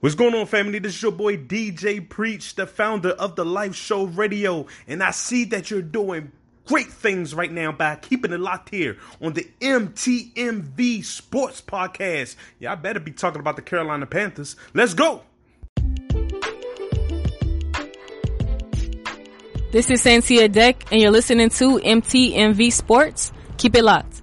What's going on, family? This is your boy DJ Preach, the founder of the Life Show Radio, and I see that you're doing great things right now by keeping it locked here on the MTMV Sports Podcast. Yeah, I better be talking about the Carolina Panthers. Let's go! This is Santia Deck, and you're listening to MTMV Sports. Keep it locked.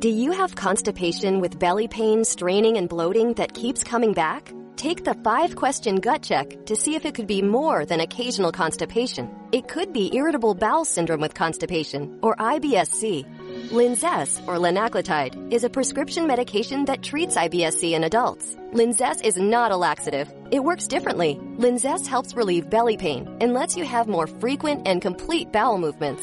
Do you have constipation with belly pain, straining, and bloating that keeps coming back? Take the five question gut check to see if it could be more than occasional constipation. It could be irritable bowel syndrome with constipation or IBS-C. Linzess, or linaclotide, is a prescription medication that treats IBS-C in adults. Linzess is not a laxative. It works differently. Linzess helps relieve belly pain and lets you have more frequent and complete bowel movements.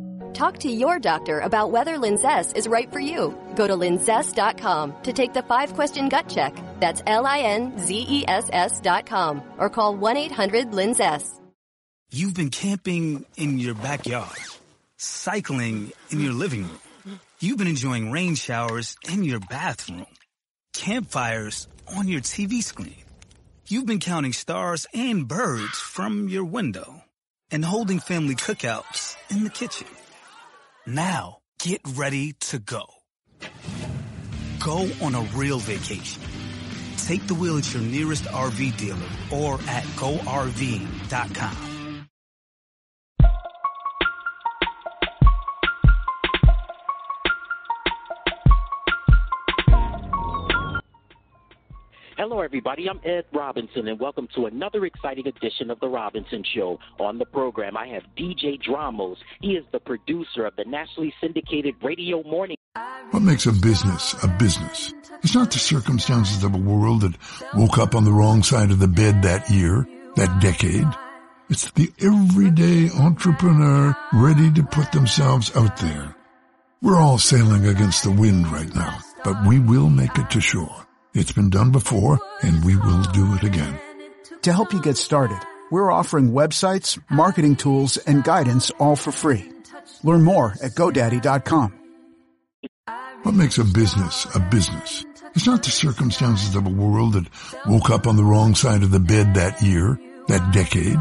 Talk to your doctor about whether Linzess is right for you. Go to linzess.com to take the five question gut check. That's L-I-N-Z-E-S-S dot com or call 1-800-LINZESS. You've been camping in your backyard, cycling in your living room. You've been enjoying rain showers in your bathroom, campfires on your TV screen. You've been counting stars and birds from your window and holding family cookouts in the kitchen. Now, get ready to go. Go on a real vacation. Take the wheel at your nearest RV dealer or at GoRV.com. Hello, everybody. I'm Ed Robinson, and welcome to another exciting edition of The Robinson Show. On the program, I have DJ Dramos. He is the producer of the nationally syndicated radio morning. What makes a business a business? It's not the circumstances of a world that woke up on the wrong side of the bed that year, that decade. It's the everyday entrepreneur ready to put themselves out there. We're all sailing against the wind right now, but we will make it to shore. It's been done before, and we will do it again. To help you get started, we're offering websites, marketing tools, and guidance all for free. Learn more at GoDaddy.com. What makes a business a business? It's not the circumstances of a world that woke up on the wrong side of the bed that year, that decade.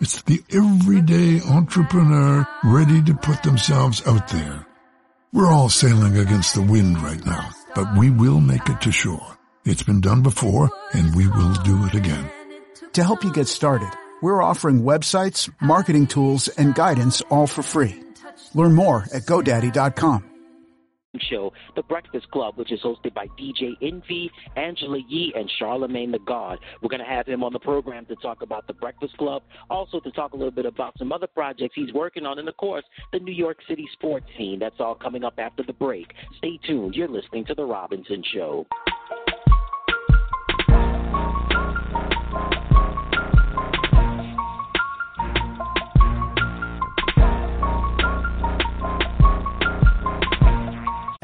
It's the everyday entrepreneur ready to put themselves out there. We're all sailing against the wind right now, but we will make it to shore. It's been done before, and we will do it again. To help you get started, we're offering websites, marketing tools, and guidance all for free. Learn more at GoDaddy.com. Show, The Breakfast Club, which is hosted by DJ Envy, Angela Yee, and Charlemagne the God. We're going to have him on the program to talk about The Breakfast Club, also to talk a little bit about some other projects he's working on, and of course, the New York City sports scene. That's all coming up after the break. Stay tuned. You're listening to The Robinson Show.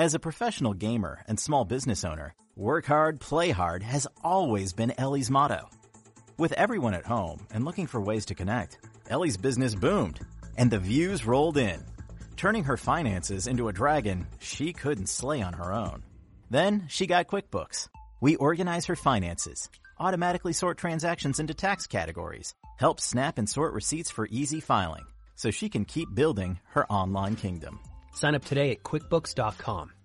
As a professional gamer and small business owner, work hard, play hard has always been Ellie's motto. With everyone at home and looking for ways to connect, Ellie's business boomed and the views rolled in. Turning her finances into a dragon she couldn't slay on her own. Then she got QuickBooks. We organize her finances, automatically sort transactions into tax categories, help snap and sort receipts for easy filing, so she can keep building her online kingdom. Sign up today at QuickBooks.com.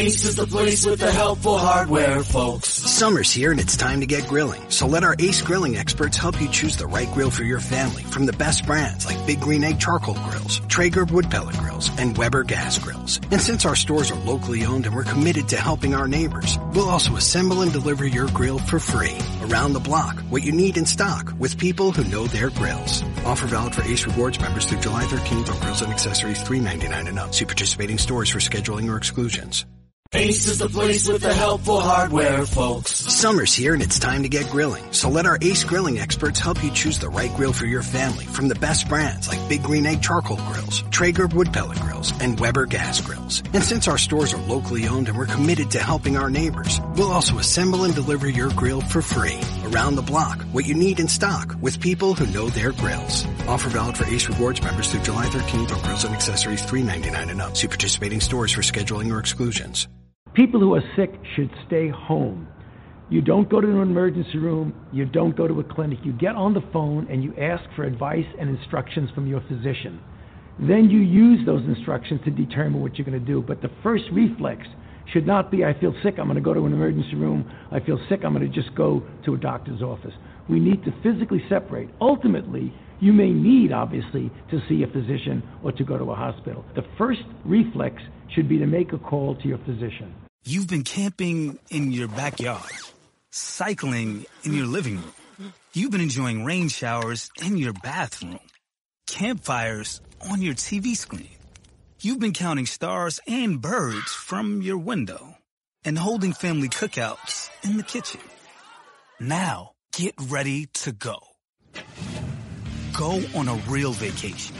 Ace is the place with the helpful hardware, folks. Summer's here and it's time to get grilling. So let our Ace grilling experts help you choose the right grill for your family from the best brands like Big Green Egg Charcoal Grills, Traeger Wood Pellet Grills, and Weber Gas Grills. And since our stores are locally owned and we're committed to helping our neighbors, we'll also assemble and deliver your grill for free. Around the block, what you need in stock with people who know their grills. Offer valid for Ace Rewards members through July 13th on grills and accessories $3.99 and up. See participating stores for scheduling or exclusions. Ace is the place with the helpful hardware, folks. Summer's here and it's time to get grilling. So let our Ace Grilling experts help you choose the right grill for your family from the best brands like Big Green Egg Charcoal Grills, Traeger Wood Pellet Grills, and Weber Gas Grills. And since our stores are locally owned and we're committed to helping our neighbors, we'll also assemble and deliver your grill for free. Around the block, what you need in stock with people who know their grills. Offer valid for Ace Rewards members through July 13th on grills and accessories $3.99 and up. See participating stores for scheduling or exclusions. People who are sick should stay home. You don't go to an emergency room, you don't go to a clinic. You get on the phone and you ask for advice and instructions from your physician. Then you use those instructions to determine what you're going to do. But the first reflex should not be, I feel sick, I'm going to go to an emergency room. I feel sick, I'm going to just go to a doctor's office. We need to physically separate. Ultimately, you may need, obviously, to see a physician or to go to a hospital. The first reflex should be to make a call to your physician. You've been camping in your backyard, cycling in your living room. You've been enjoying rain showers in your bathroom, campfires on your TV screen. You've been counting stars and birds from your window and holding family cookouts in the kitchen. Now, get ready to go. Go on a real vacation.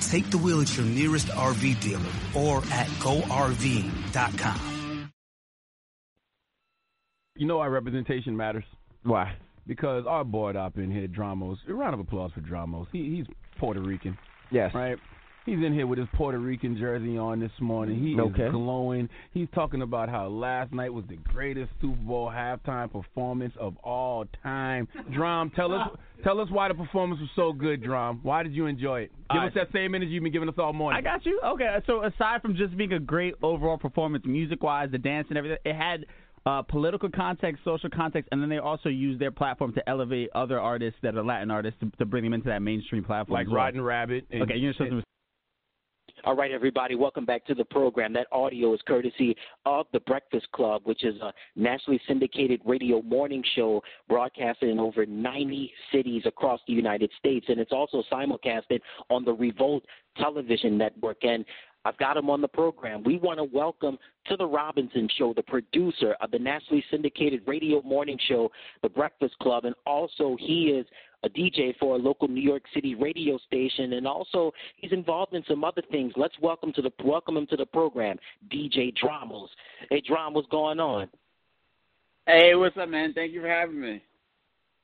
Take the wheel at your nearest RV dealer or at GoRV.com. You know why representation matters? Why? Because our boy up in here, Dramos. A round of applause for Dramos. He, he's Puerto Rican. Yes. Right? He's in here with his Puerto Rican jersey on this morning. He okay. is glowing. He's talking about how last night was the greatest Super Bowl halftime performance of all time. Drum, tell us tell us why the performance was so good, Drum. Why did you enjoy it? Give All us right. that same energy you've been giving us all morning. I got you. Okay, so aside from just being a great overall performance, music wise, the dance and everything, it had uh, political context, social context, and then they also used their platform to elevate other artists that are Latin artists to, to bring them into that mainstream platform. Like well. Rotten Rabbit. And, okay, you're supposed to. All right, everybody, welcome back to the program. That audio is courtesy of The Breakfast Club, which is a nationally syndicated radio morning show broadcasted in over 90 cities across the United States. And it's also simulcasted on the Revolt television network. And I've got him on the program. We want to welcome to the Robinson Show, the producer of the nationally syndicated radio morning show, The Breakfast Club, and also he is a DJ for a local New York City radio station, and also he's involved in some other things. Let's welcome to the welcome him to the program, DJ Dramos. Hey, what's going on? Hey, what's up, man? Thank you for having me.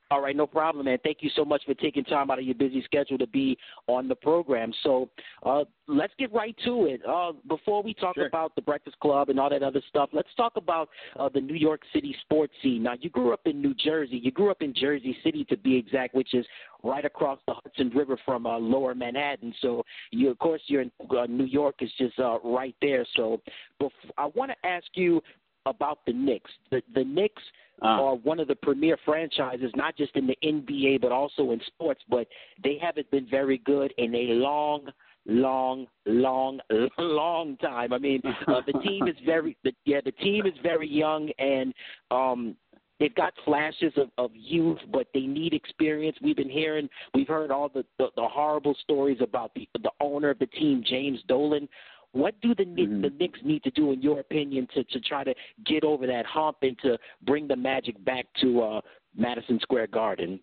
All right, no problem, man. Thank you so much for taking time out of your busy schedule to be on the program. So uh, let's get right to it. Uh, before we talk Sure. about the Breakfast Club and all that other stuff, let's talk about uh, the New York City sports scene. Now, you grew up in New Jersey. You grew up in Jersey City, to be exact, which is right across the Hudson River from uh, Lower Manhattan. So, you, of course, you're in uh, New York is just uh, right there. So, bef- I want to ask you about the Knicks. The the Knicks are one of the premier franchises, not just in the NBA but also in sports. But they haven't been very good in a long, long, long, long time. I mean, uh, the team is very the, yeah, the team is very young and um They've got flashes of, of youth, but they need experience. We've been hearing, we've heard all the, the, the horrible stories about the the owner of the team, James Dolan. What do the Knicks the Knicks need to do, in your opinion, to to try to get over that hump and to bring the magic back to uh, Madison Square Garden?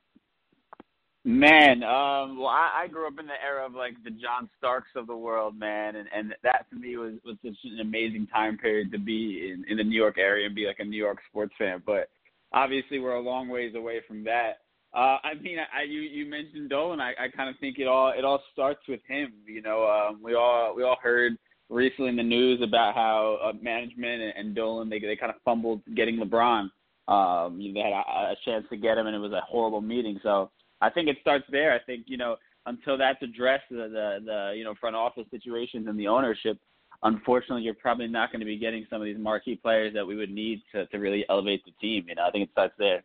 Man, um, well, I, I grew up in the era of like the John Starks of the world, man, and and that to me was was such an amazing time period to be in in the New York area and be like a New York sports fan. But obviously, we're a long ways away from that. Uh, I mean, I, I you you mentioned Dolan. I, I kind of think it all it all starts with him. You know, um, we all we all heard recently in the news about how uh, management and, and Dolan they they kind of fumbled getting LeBron. Um, you know, they had a, a chance to get him, and it was a horrible meeting. So I think it starts there. I think you know until that's addressed, the the, the you know front office situations and the ownership. Unfortunately, you're probably not going to be getting some of these marquee players that we would need to to really elevate the team. You know, I think it starts there.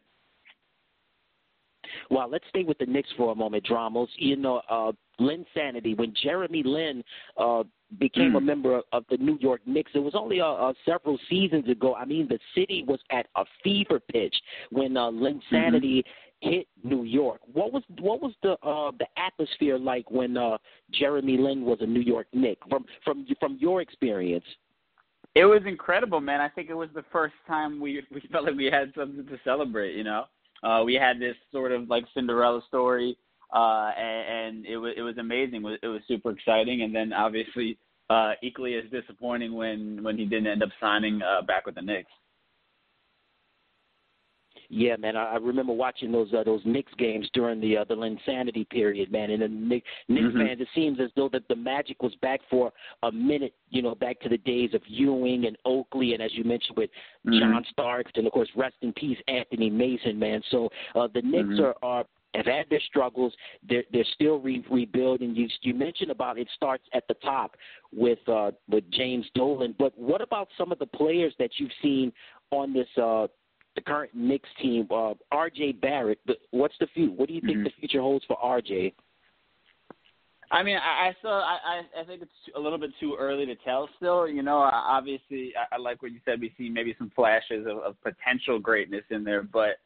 Well, let's stay with the Knicks for a moment, Dramos. You know, uh, Linsanity, when Jeremy Lin uh, became a member of, of the New York Knicks, it was only uh, uh, several seasons ago. I mean, the city was at a fever pitch when uh, Linsanity hit New York. What was what was the uh, the atmosphere like when uh, Jeremy Lin was a New York Knick? From from from your experience. It was incredible, man. I think it was the first time we we felt like we had something to celebrate. You know, uh, we had this sort of like Cinderella story, uh, and, and it was it was amazing. It was super exciting, and then obviously uh, equally as disappointing when when he didn't end up signing uh, back with the Knicks. Yeah, man, I, I remember watching those uh, those Knicks games during the uh, the Linsanity period, man. And the Knicks, Knicks mm-hmm. fans, it seems as though that the Magic was back for a minute, you know, back to the days of Ewing and Oakley, and as you mentioned with mm-hmm. John Starks, and of course, rest in peace, Anthony Mason, man. So uh, the Knicks mm-hmm. are, are have had their struggles. They're they're still re- rebuilding. You you mentioned about it starts at the top with uh, with James Dolan, but what about some of the players that you've seen on this uh, the current Knicks team, uh, R.J. Barrett. What's the future? What do you think mm-hmm. the future holds for R.J.? I mean, I, I still, I, I think it's a little bit too early to tell. Still, you know, obviously, I, I like what you said. We see maybe some flashes of, of potential greatness in there, but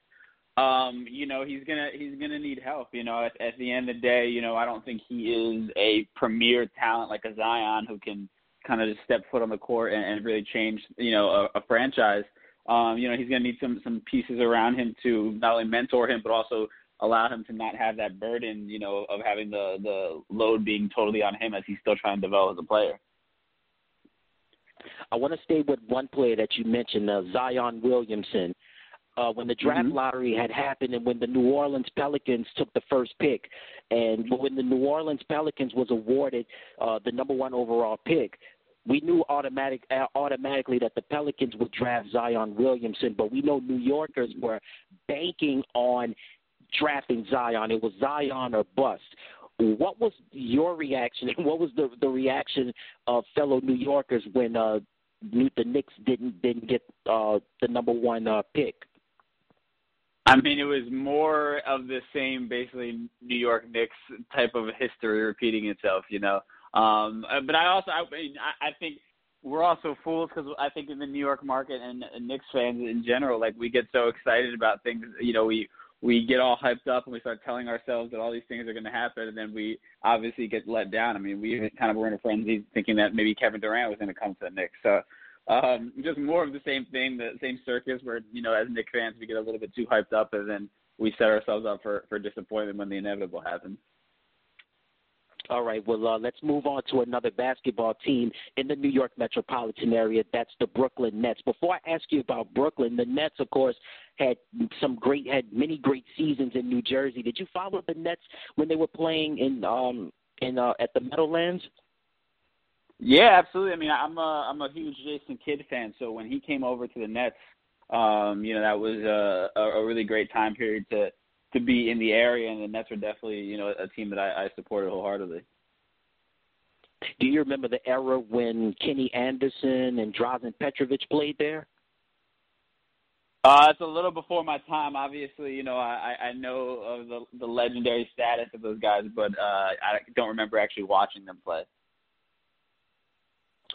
um, you know, he's gonna he's gonna need help. You know, at, at the end of the day, you know, I don't think he is a premier talent like a Zion who can kind of just step foot on the court and, and really change, you know, a, a franchise um, you know, he's to need some some pieces around him to not only mentor him, but also allow him to not have that burden, you know, of having the the load being totally on him as he's still trying to develop as a player. I want to stay with one player that you mentioned, uh, Zion Williamson. Uh, when the draft mm-hmm. lottery had happened and when the New Orleans Pelicans took the first pick, and when the New Orleans Pelicans was awarded uh, the number one overall pick, we knew automatic uh, automatically that the Pelicans would draft Zion Williamson, but we know New Yorkers were banking on drafting Zion. It was Zion or bust. What was your reaction, and what was the the reaction of fellow New Yorkers when uh, the Knicks didn't didn't get uh, the number one uh, pick? I mean, it was more of the same, basically New York Knicks type of history repeating itself. You know, um, uh, but I also, I, I think we're also fools because I think in the New York market and, and Knicks fans in general, like we get so excited about things. You know, we we get all hyped up and we start telling ourselves that all these things are going to happen, and then we obviously get let down. I mean, we kind of were in a frenzy thinking that maybe Kevin Durant was going to come to the Knicks. So um, just more of the same thing, the same circus where you know, as Knicks fans, we get a little bit too hyped up, and then we set ourselves up for for disappointment when the inevitable happens. All right. Well, uh, let's move on to another basketball team in the New York metropolitan area. That's the Brooklyn Nets. Before I ask you about Brooklyn, the Nets, of course, had some great, had many great seasons in New Jersey. Did you follow the Nets when they were playing in um in uh, at the Meadowlands? Yeah, absolutely. I mean, I'm a I'm a huge Jason Kidd fan, so when he came over to the Nets, um, you know, that was a, a really great time period to to be in the area, and the Nets are definitely you know a team that I, I supported wholeheartedly. Do you remember the era when Kenny Anderson and Drazen Petrovic played there? Uh, it's a little before my time. Obviously, you know, I, I know of the the legendary status of those guys, but uh, I don't remember actually watching them play.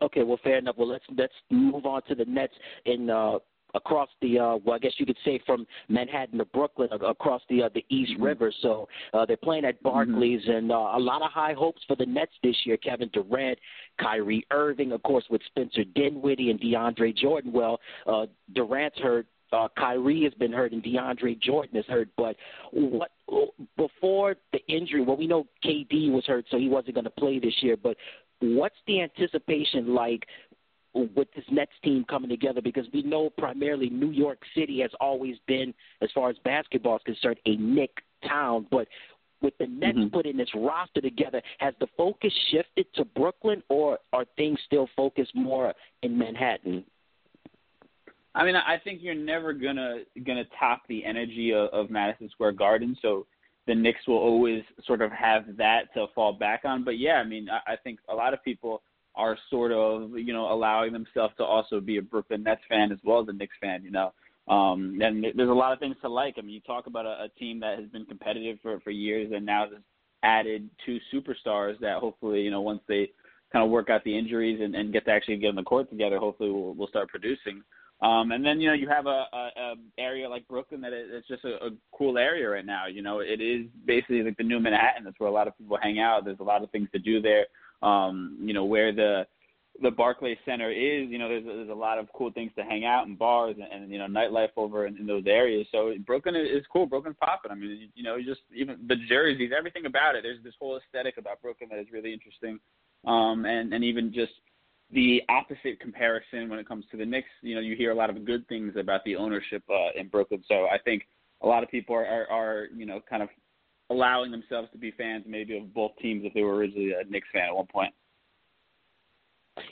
Okay, well, fair enough. Well, let's let's move on to the Nets in uh, across the uh well I guess you could say from Manhattan to Brooklyn across the uh, the East mm-hmm. River. So uh they're playing at Barclays mm-hmm. and uh, a lot of high hopes for the Nets this year. Kevin Durant, Kyrie Irving, of course with Spencer Dinwiddie and DeAndre Jordan. Well, uh Durant's hurt uh, Kyrie has been hurt and DeAndre Jordan is hurt. But what before the injury? Well, we know KD was hurt, so he wasn't going to play this year. But what's the anticipation like with this Nets team coming together because we know primarily New York City has always been, as far as basketball is concerned, a Knick town. But with the Nets mm-hmm. putting this roster together, has the focus shifted to Brooklyn, or are things still focused more in Manhattan? I mean, I think you're never gonna gonna top the energy of, of Madison Square Garden. So the Knicks will always sort of have that to fall back on. But yeah, I mean, I, I think a lot of people are sort of you know allowing themselves to also be a Brooklyn Nets fan as well as a Knicks fan. You know, um, and there's a lot of things to like. I mean, you talk about a, a team that has been competitive for for years and now has added two superstars that hopefully you know once they kind of work out the injuries and, and get to actually get on the court together, hopefully we'll, we'll start producing. Um, and then you know you have a, a, a area like Brooklyn that it, it's just a, a cool area right now. You know, it is basically like the new Manhattan. That's where a lot of people hang out. There's a lot of things to do there um, you know, where the the Barclays Center is, you know, there's there's a lot of cool things to hang out and bars and, and you know nightlife over in, in those areas. So Brooklyn is cool. Brooklyn's popping. I mean, you know, just even the jerseys, everything about it. There's this whole aesthetic about Brooklyn that is really interesting, um, and and even just the opposite comparison when it comes to the Knicks. You know, you hear a lot of good things about the ownership uh, in Brooklyn. So I think a lot of people are, are, are you know kind of allowing themselves to be fans maybe of both teams if they were originally a Knicks fan at one point.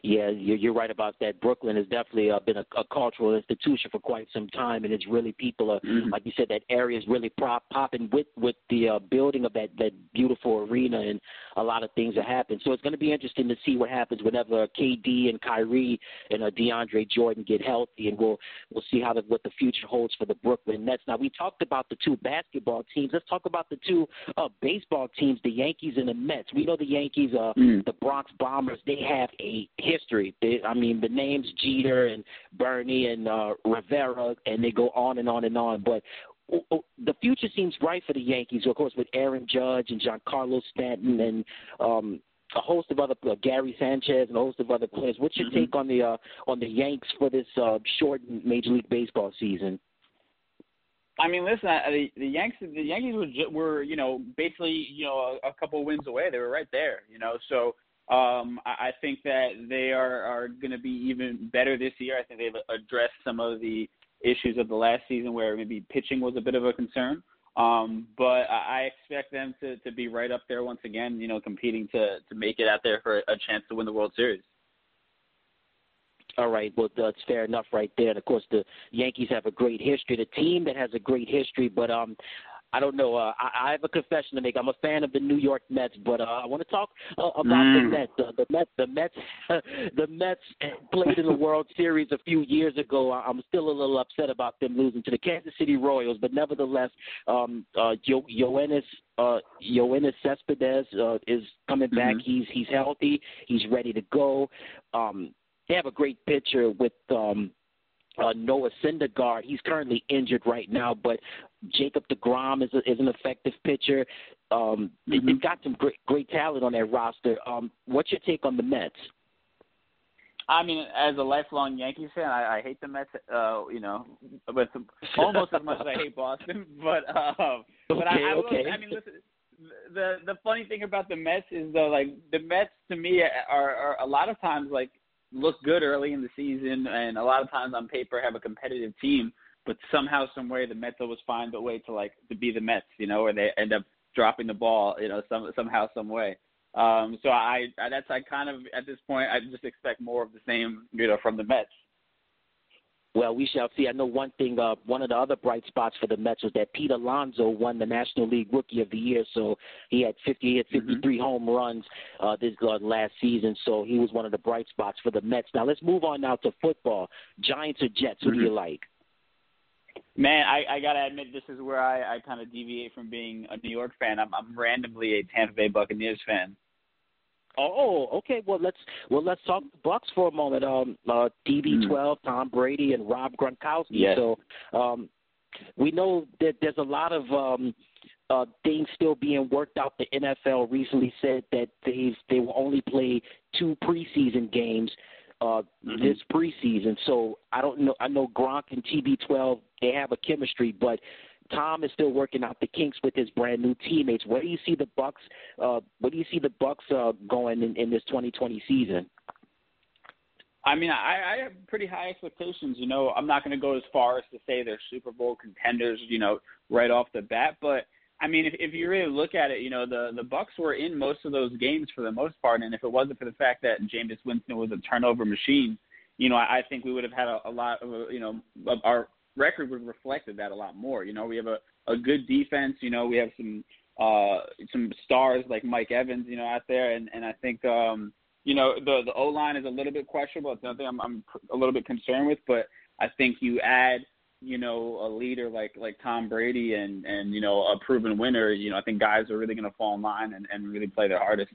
Yeah, you're, you're right about that. Brooklyn has definitely uh, been a, a cultural institution for quite some time, and it's really people are mm-hmm. like you said that area is really prop, popping with with the uh, building of that that beautiful arena and a lot of things that happen. So it's going to be interesting to see what happens whenever KD and Kyrie and uh, DeAndre Jordan get healthy, and we'll we'll see how the, what the future holds for the Brooklyn Nets. Now we talked about the two basketball teams. Let's talk about the two uh, baseball teams, the Yankees and the Mets. We know the Yankees, uh, mm. the Bronx Bombers. They have a history. They, I mean, the names Jeter and Bernie and uh, Rivera, and they go on and on and on. But the future seems bright for the Yankees, of course, with Aaron Judge and Giancarlo Stanton and um, a host of other uh, Gary Sanchez and a host of other players. What's your mm-hmm. take on the uh, on the Yanks for this uh, shortened Major League Baseball season? I mean, listen, the, the Yanks, the Yankees were, were, you know, basically, you know, a, a couple wins away. They were right there, you know. So um, I, I think that they are are going to be even better this year. I think they've addressed some of the issues of the last season where maybe pitching was a bit of a concern. Um, but I expect them to, to be right up there once again, you know, competing to, to make it out there for a chance to win the World Series. All right, well that's fair enough right there. And of course, the Yankees have a great history. The team that has a great history, but um, I don't know. Uh, I, I have a confession to make. I'm a fan of the New York Mets, but uh, I want to talk uh, about mm. the Mets. Uh, the Mets, the Mets, the Mets played in the World Series a few years ago. I'm still a little upset about them losing to the Kansas City Royals, but nevertheless, um, uh, jo- Yoenis uh, Yoenis Cespedes uh, is coming back. Mm-hmm. He's he's healthy. He's ready to go. Um, they have a great pitcher with um, uh, Noah Syndergaard. He's currently injured right now, but Jacob DeGrom is, a, is an effective pitcher. Um, mm-hmm. They've got some great great talent on their roster. Um, what's your take on the Mets? I mean, as a lifelong Yankees fan, I, I hate the Mets. Uh, you know, with almost as much as I hate Boston. But uh, but okay, I, I, okay. I mean, listen. The the funny thing about the Mets is though, like the Mets to me are, are a lot of times like look good early in the season, and a lot of times on paper have a competitive team, but somehow, some way, the Mets always find a way to like to be the Mets, you know, or they end up dropping the ball, you know, some somehow, some way. Um, so I, I that's I kind of at this point I just expect more of the same, you know, from the Mets. Well, we shall see. I know one thing. Uh, one of the other bright spots for the Mets was that Pete Alonso won the National League Rookie of the Year. So he had 50, he had 53 mm-hmm. home runs uh, this uh, last season. So he was one of the bright spots for the Mets. Now let's move on now to football. Giants or Jets? Who mm-hmm. do you mm-hmm. like? Man, I, I gotta admit this is where I, I kind of deviate from being a New York fan. I'm, I'm randomly a Tampa Bay Buccaneers fan. Oh, okay. Well, let's well let's talk Bucks for a moment. Um, uh, TB12, mm. Tom Brady, and Rob Gronkowski. Yes. So, um, we know that there's a lot of um, uh, things still being worked out. The NFL recently said that they they will only play two preseason games uh, mm-hmm. this preseason. So I don't know. I know Gronk and TB12 they have a chemistry, but Tom is still working out the kinks with his brand new teammates. Where do you see the Bucks? Uh, where do you see the Bucks uh, going in, in this 2020 season? I mean, I, I have pretty high expectations. You know, I'm not going to go as far as to say they're Super Bowl contenders. You know, right off the bat, but I mean, if, if you really look at it, you know, the the Bucks were in most of those games for the most part, and if it wasn't for the fact that Jameis Winston was a turnover machine, you know, I, I think we would have had a, a lot of, you know, our record would have reflected that a lot more. You know, we have a, a good defense. You know, we have some uh, some stars like Mike Evans, you know, out there, and and I think um, you know the the O line is a little bit questionable. It's something I'm I'm a little bit concerned with, but I think you add you know a leader like like Tom Brady and and you know a proven winner. You know, I think guys are really going to fall in line and and really play their hardest.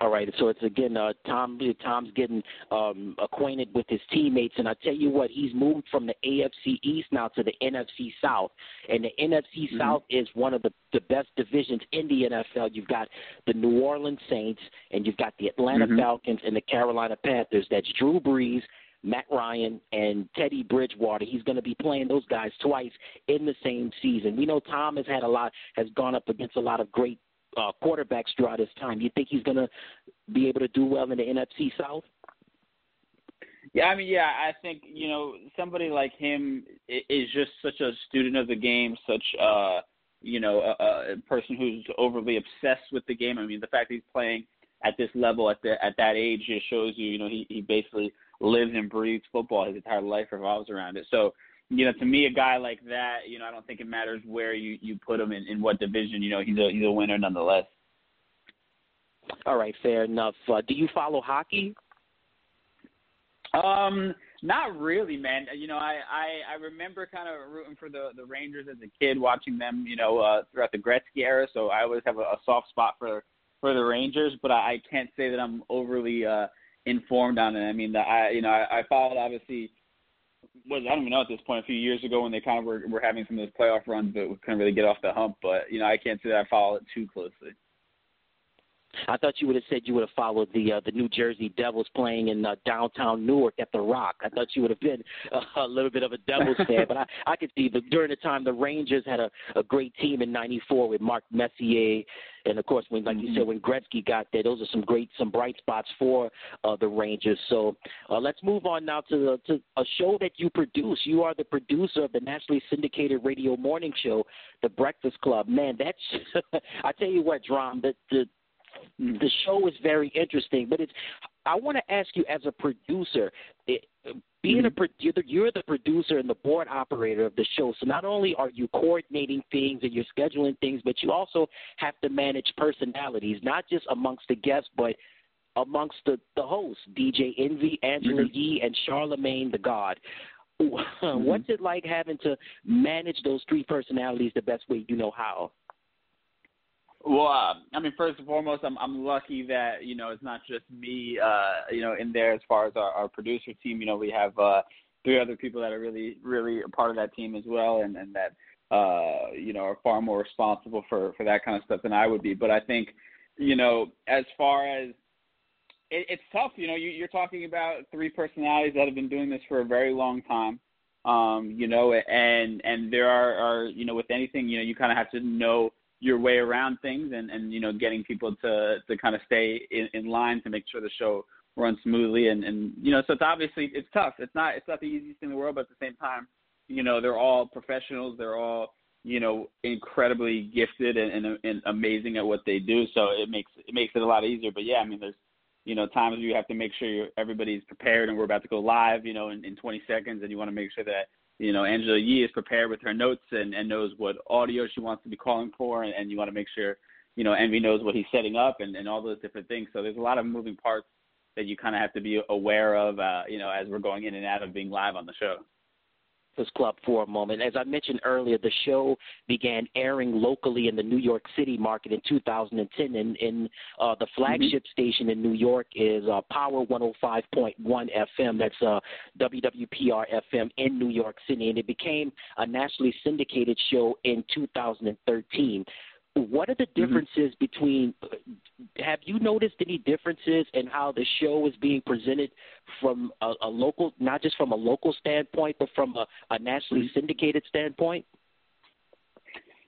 All right, so it's again uh, Tom. Tom's getting um, acquainted with his teammates, and I tell you what, he's moved from the AFC East now to the NFC South, and the NFC Mm-hmm. South is one of the the best divisions in the NFL. You've got the New Orleans Saints, and you've got the Atlanta Mhm. Falcons and the Carolina Panthers. That's Drew Brees, Matt Ryan, and Teddy Bridgewater. He's going to be playing those guys twice in the same season. We know Tom has had a lot, has gone up against a lot of great uh, quarterbacks throughout his time. You think he's going to be able to do well in the NFC South? Yeah, I mean, yeah, I think you know somebody like him is just such a student of the game, such uh, you know a, a person who's overly obsessed with the game. I mean, the fact that he's playing at this level at the at that age just shows you, you know, he he basically lives and breathes football. His entire life revolves around it. So, you know, to me, a guy like that, you know, I don't think it matters where you you put him in in what division. You know, he's a he's a winner nonetheless. All right, fair enough. Uh, do you follow hockey? Um, not really, man. You know, I I, I remember kind of rooting for the the Rangers as a kid, watching them, you know, uh, throughout the Gretzky era. So I always have a, a soft spot for for the Rangers, but I, I can't say that I'm overly uh informed on it. I mean, the, I you know I, I followed obviously. Was I don't even know at this point. A few years ago, when they kind of were were having some of those playoff runs, but we couldn't really get off the hump. But you know, I can't say that I follow it too closely. I thought you would have said you would have followed the uh, the New Jersey Devils playing in uh, downtown Newark at the Rock. I thought you would have been uh, a little bit of a Devils fan, but I I could see. But during the time the Rangers had a, a great team in '94 with Mark Messier, and of course when like you said when Gretzky got there, those are some great some bright spots for uh, the Rangers. So uh, let's move on now to the, to a show that you produce. You are the producer of the nationally syndicated radio morning show, The Breakfast Club. Man, that's I tell you what, Drum, the the the show is very interesting, but it's. I want to ask you, as a producer, it, being a mm-hmm. pro- you're the, you're the producer and the board operator of the show. So not only are you coordinating things and you're scheduling things, but you also have to manage personalities, not just amongst the guests, but amongst the the hosts, DJ Envy, Angela mm-hmm. Yee, and Charlemagne the God. What's mm-hmm. it like having to manage those three personalities the best way you know how? Well, uh, I mean, first and foremost, I'm I'm lucky that you know it's not just me, uh, you know, in there as far as our, our producer team. You know, we have uh, three other people that are really really a part of that team as well, and and that uh, you know are far more responsible for for that kind of stuff than I would be. But I think, you know, as far as it, it's tough. You know, you, you're talking about three personalities that have been doing this for a very long time. Um, you know, and and there are, are you know with anything, you know, you kind of have to know your way around things and and you know getting people to to kind of stay in, in line to make sure the show runs smoothly and and you know so it's obviously it's tough. It's not it's not the easiest thing in the world but at the same time you know they're all professionals. They're all you know incredibly gifted and, and, and amazing at what they do. So it makes it makes it a lot easier. But yeah i mean there's you know times you have to make sure everybody's prepared and we're about to go live you know in, in 20 seconds and you want to make sure that you know, Angela Yee is prepared with her notes and, and knows what audio she wants to be calling for, and, and you want to make sure, you know, Envy knows what he's setting up and, and all those different things. So there's a lot of moving parts that you kind of have to be aware of, uh, you know, as we're going in and out of being live on the show. This club for a moment. As I mentioned earlier, the show began airing locally in the New York City market in 2010, and, and uh, the flagship station in New York is uh, Power 105.1 FM. That's uh, WWPR FM in New York City, and it became a nationally syndicated show in 2013. What are the differences between? Have you noticed any differences in how the show is being presented from a, a local, not just from a local standpoint, but from a, a nationally syndicated standpoint?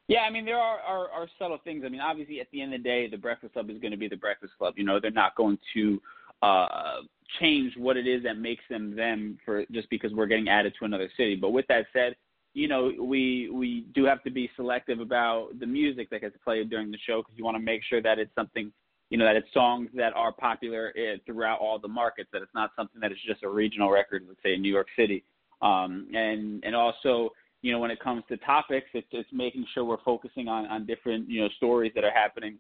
Yeah, I mean there are, are are subtle things. I mean, obviously at the end of the day, the Breakfast Club is going to be the Breakfast Club. You know, they're not going to uh change what it is that makes them them for just because we're getting added to another city. But with that said, you know, we we do have to be selective about the music that gets played during the show because you want to make sure that it's something, you know, that it's songs that are popular uh, throughout all the markets. That it's not something that is just a regional record, let's say in New York City. Um, and and also, you know, when it comes to topics, it's it's making sure we're focusing on on different you know stories that are happening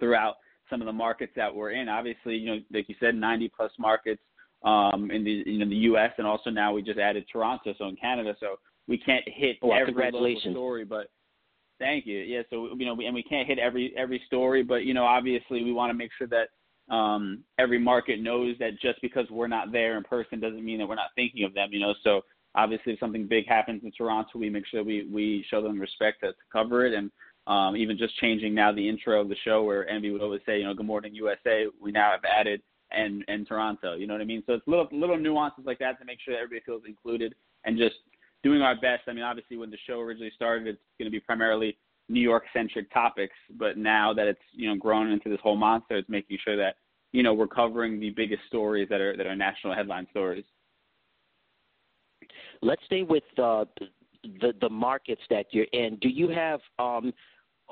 throughout some of the markets that we're in. Obviously, you know, like you said, 90 plus markets um, in the know the U.S. and also now we just added Toronto, so in Canada. So we can't hit Well, every congratulations. story, but thank you. Yeah, so you know, we, and we can't hit every every story, but you know, obviously we want to make sure that um, every market knows that just because we're not there in person doesn't mean that we're not thinking of them. You know, so obviously if something big happens in Toronto, we make sure we we show them respect to, to cover it and. Um, even just changing now the intro of the show where Envy would always say, you know, Good Morning USA, we now have added and and Toronto. You know what I mean? So it's little little nuances like that to make sure that everybody feels included and just doing our best. I mean, obviously when the show originally started, it's going to be primarily New York centric topics, but now that it's you know grown into this whole monster, it's making sure that you know we're covering the biggest stories that are that are national headline stories. Let's stay with uh, the the markets that you're in. Do you have um,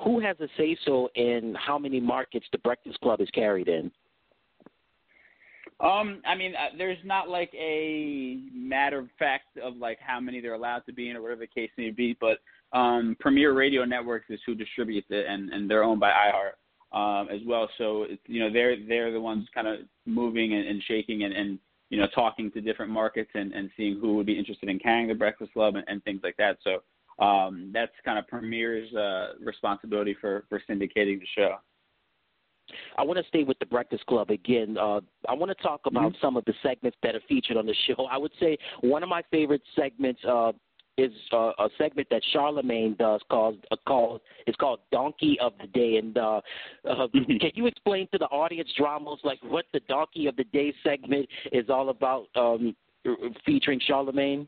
who has a say so in how many markets the Breakfast Club is carried in? Um, I mean, uh, there's not like a matter of fact of like how many they're allowed to be in or whatever the case may be, but um, Premier Radio Networks is who distributes it, and and they're owned by iHeart um, as well. So it's, you know they're they're the ones kind of moving and, and shaking and, and you know talking to different markets and, and seeing who would be interested in carrying the Breakfast Club and, and things like that. So um, that's kind of Premier's uh, responsibility for for syndicating the show. I want to stay with the Breakfast Club again. Uh, I want to talk about Mm-hmm. some of the segments that are featured on the show. I would say one of my favorite segments uh, is uh, a segment that Charlemagne does called uh, called it's called Donkey of the Day. And uh, uh, can you explain to the audience Dramos like what the Donkey of the Day segment is all about, um, featuring Charlemagne?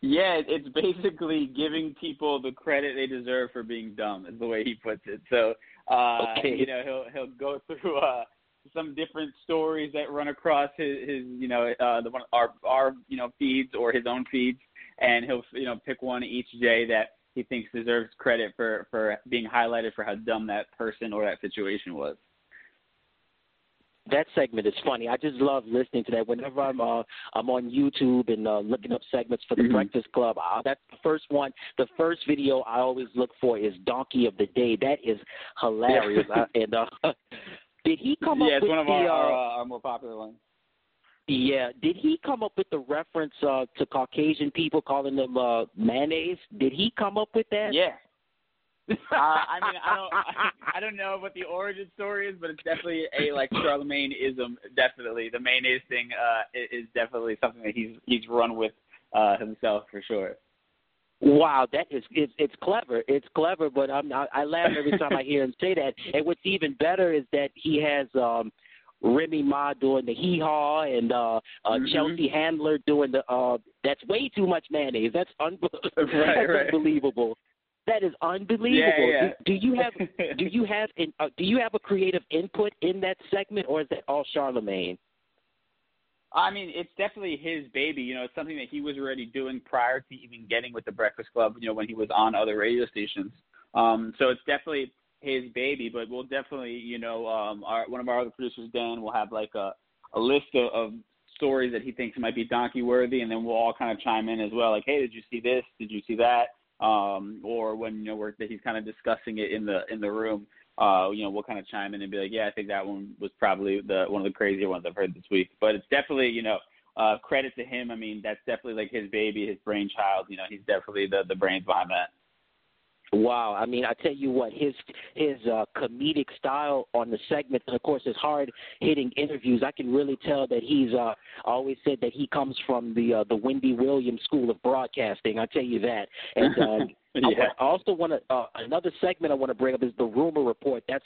Yeah, it's basically giving people the credit they deserve for being dumb, is the way he puts it. So, uh, Okay. you know, he'll he'll go through uh, some different stories that run across his, his you know, uh, the one our our you know feeds or his own feeds, and he'll you know pick one each day that he thinks deserves credit for for being highlighted for how dumb that person or that situation was. That segment is funny. I just love listening to that. Whenever I'm uh, I'm on YouTube and uh, looking up segments for the Mhm. Breakfast Club, uh, that's the first one. The first video I always look for is Donkey of the Day. That is hilarious. Yeah. uh, and uh, did he come yeah, up it's with one of the? our, uh, our, uh, our more popular ones. yeah, did he come up with the reference uh, to Caucasian people calling them uh, mayonnaise? Did he come up with that? Yeah. Uh, I mean, I don't, I, I don't know what the origin story is, but it's definitely a like Charlemagne ism. Definitely, the mayonnaise thing uh, is definitely something that he's he's run with uh, himself for sure. Wow, that is it's it's clever. It's clever, but I'm I, I laugh every time I hear him say that. And what's even better is that he has um Remy Ma doing the hee haw and uh, uh Mhm. Chelsea Handler doing the uh that's way too much mayonnaise. That's, un- Right, that's right. unbelievable. That is unbelievable. Yeah, yeah. Do, do you have do you have in, uh, do you have a creative input in that segment or is that all Charlemagne? I mean, it's definitely his baby. You know, it's something that he was already doing prior to even getting with the Breakfast Club. You know, when he was on other radio stations. Um, so it's definitely his baby. But we'll definitely, you know, um, our one of our other producers, Dan, will have like a a list of, of stories that he thinks might be donkey worthy, and then we'll all kind of chime in as well. Like, hey, did you see this? Did you see that? Um, or when you know we're, that he's kind of discussing it in the in the room. Uh, you know, we'll kind of chime in and be like, yeah, I think that one was probably the one of the crazier ones I've heard this week. But it's definitely, you know, uh, credit to him. I mean, that's definitely like his baby, his brainchild. You know, he's definitely the the brains behind that. Wow, I mean, I tell you what, his his uh, comedic style on the segment, and of course his hard hitting interviews, I can really tell that he's uh, always said that he comes from the uh, the Wendy Williams School of Broadcasting. I tell you that, and I, Yeah. I also want to uh, another segment I want to bring up is the. That's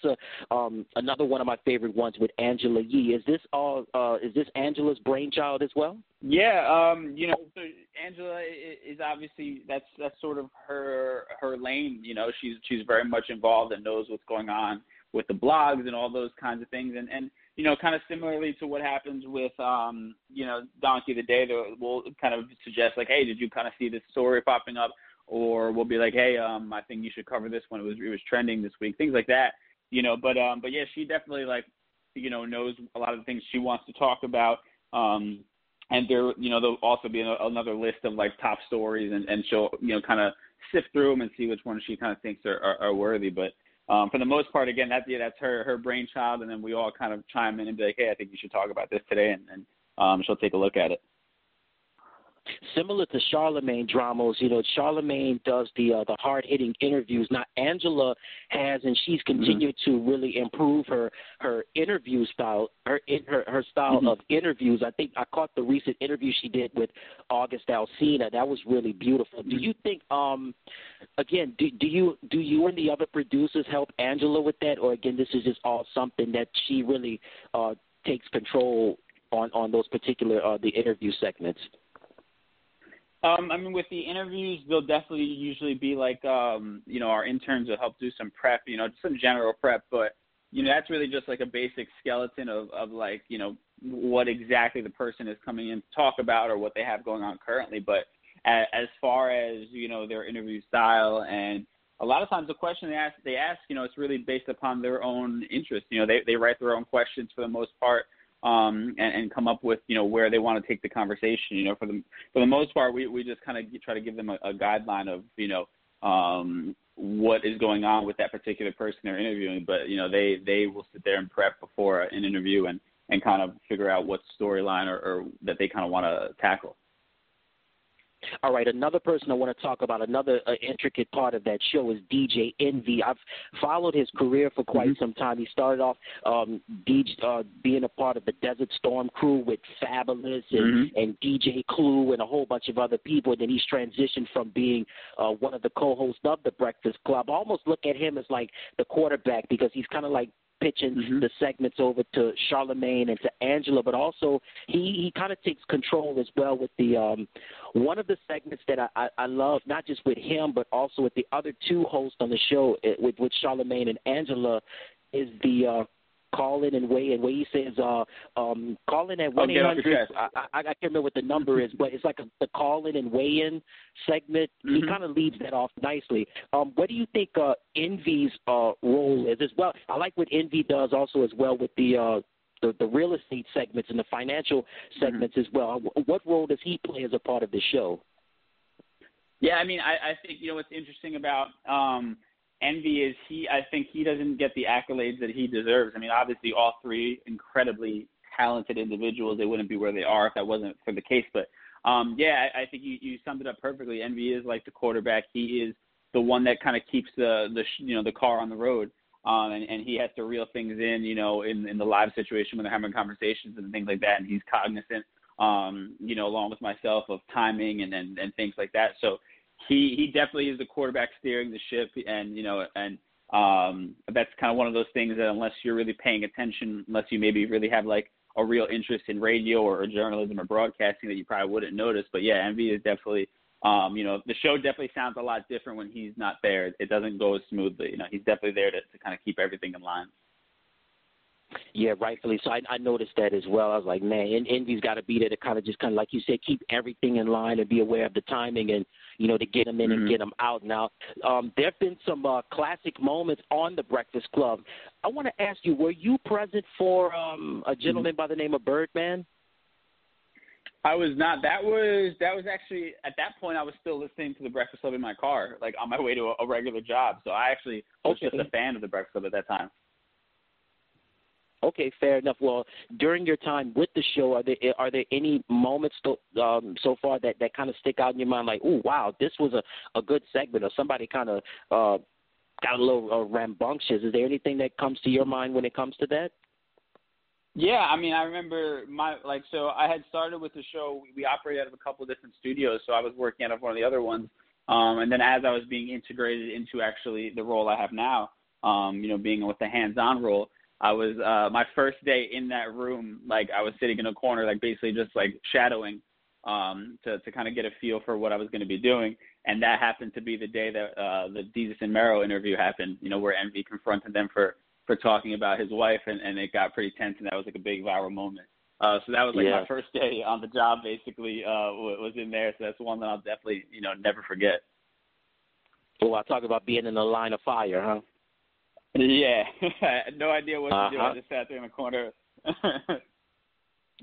a um, another one of my favorite ones with Angela Yee. Is this all? Uh, is this Angela's brainchild as well? Yeah, um, you know, so Angela is obviously that's that's sort of her her lane. You know, she's she's very much involved and knows what's going on with the blogs and all those kinds of things. And and you know, kind of similarly to what happens with um, you know, Donkey the Day, we'll kind of suggest like, hey, did you kind of see this story popping up? Or we'll be like, hey, um, I think you should cover this one. It was it was trending this week, things like that. You know, but um, but yeah, she definitely like you know knows a lot of the things she wants to talk about. Um, and there you know there'll also be another list of like top stories and and she'll you know kind of sift through them and see which ones she kind of thinks are, are, are worthy but um for the most part again that's yeah that's her her brainchild and then we all kind of chime in and be like hey i think you should talk about this today and, and um she'll take a look at it similar to Charlemagne Dramos, you know, Charlemagne does the uh, the hard hitting interviews. Now Angela has, and she's Mm-hmm. continued mm-hmm. to really improve her her interview style, her in her her style Mm-hmm. of interviews. I think I caught the recent interview she did with August Alsina. That was really beautiful. Mm-hmm. Do you think, um, again, do do you do you and the other producers help Angela with that, or again, this is just all something that she really uh, takes control on on those particular uh, the interview segments? Um, I mean, with the interviews, they'll definitely usually be like, um, you know, our interns will help do some prep, you know, some general prep, but you know, that's really just like a basic skeleton of, of like, you know, what exactly the person is coming in to talk about or what they have going on currently. But as, as far as you know, their interview style and a lot of times the question they ask, they ask, you know, it's really based upon their own interest. You know, they they write their own questions for the most part um, and, and come up with you know where they want to take the conversation. You know, for the for the most part, we we just kind of try to give them a, a guideline of you know um, what is going on with that particular person they're interviewing. But you know, they they will sit there and prep before an interview and and kind of figure out what storyline or, or that they kind of want to tackle. All right, another person I want to talk about, another uh, intricate part of that show is DJ Envy. I've followed his career for quite Mm-hmm. some time. He started off um, DJ, uh, being a part of the Desert Storm crew with Fabolous and, Mm-hmm. and DJ Clue and a whole bunch of other people. And then he's transitioned from being uh, one of the co-hosts of the Breakfast Club. I almost look at him as like the quarterback because he's kind of like pitching Mm-hmm. the segments over to Charlemagne and to Angela, but also he he kind of takes control as well with the um one of the segments that I, I I love not just with him but also with the other two hosts on the show eh, with with Charlemagne and Angela is the uh call in and weigh in. Where he says, uh, um, call in at Oh, one eight get off your hundred. chest. I, I I can't remember what the number is, but it's like a, the call in and weigh in segment. He Mhm. kind of leads that off nicely. Um, what do you think uh, Envy's uh, role is as well? I like what Envy does also as well with the. Uh, the, the real estate segments and the financial segments as well. What role does he play as a part of the show? Yeah, I mean, I, I think you know what's interesting about um, Envy is he. I think he doesn't get the accolades that he deserves. I mean, obviously, all three incredibly talented individuals. They wouldn't be where they are if that wasn't for the case. But um, yeah, I, I think you, you summed it up perfectly. Envy is like the quarterback. He is the one that kind of keeps the the you know the car on the road. Um, and, and he has to reel things in, you know, in, in the live situation when they're having conversations and things like that. And he's cognizant, um, you know, along with myself of timing and, and, and things like that. So he, he definitely is the quarterback steering the ship. And, you know, and um, that's kind of one of those things that unless you're really paying attention, unless you maybe really have like a real interest in radio or, or journalism or broadcasting that you probably wouldn't notice. But yeah, Envy is definitely um, you know, the show definitely sounds a lot different when he's not there. It doesn't go as smoothly. You know, he's definitely there to, to kind of keep everything in line. Yeah, rightfully. So I, I noticed that as well. I was like, man, En- Envy's got to be there to kind of just kind of like you said, keep everything in line and be aware of the timing and you know to get them in Mhm. and get them out. Now, um, there have been some uh, classic moments on the Breakfast Club. I want to ask you, were you present for um, a gentleman by the name of Birdman? I was not. That was that was actually at that point I was still listening to the Breakfast Club in my car, like on my way to a, a regular job. So I actually was Okay. just a fan of the Breakfast Club at that time. Okay, fair enough. Well, during your time with the show, are there are there any moments to, um, so far that, that kind of stick out in your mind, like, oh wow, this was a, a good segment, or somebody kind of uh, got a little uh, rambunctious? Is there anything that comes to your mind when it comes to that? Yeah, I mean, I remember my like so I had started with the show. We, we operated out of a couple of different studios, so I was working out of one of the other ones. Um, and then as I was being integrated into actually the role I have now, um, you know, being with the hands-on role, I was uh, my first day in that room. Like I was sitting in a corner, like basically just like shadowing um, to to kind of get a feel for what I was going to be doing. And that happened to be the day that uh, the Desus and Mero interview happened. You know, where Envy confronted them for for talking about his wife, and, and it got pretty tense, and that was like a big viral moment. Uh, so that was like Yeah. my first day on the job, basically, uh, was in there. So that's one that I'll definitely, you know, never forget. Oh, I talk about being in the line of fire, huh? Yeah, I had no idea what to do. I Uh-huh. just sat there in the corner.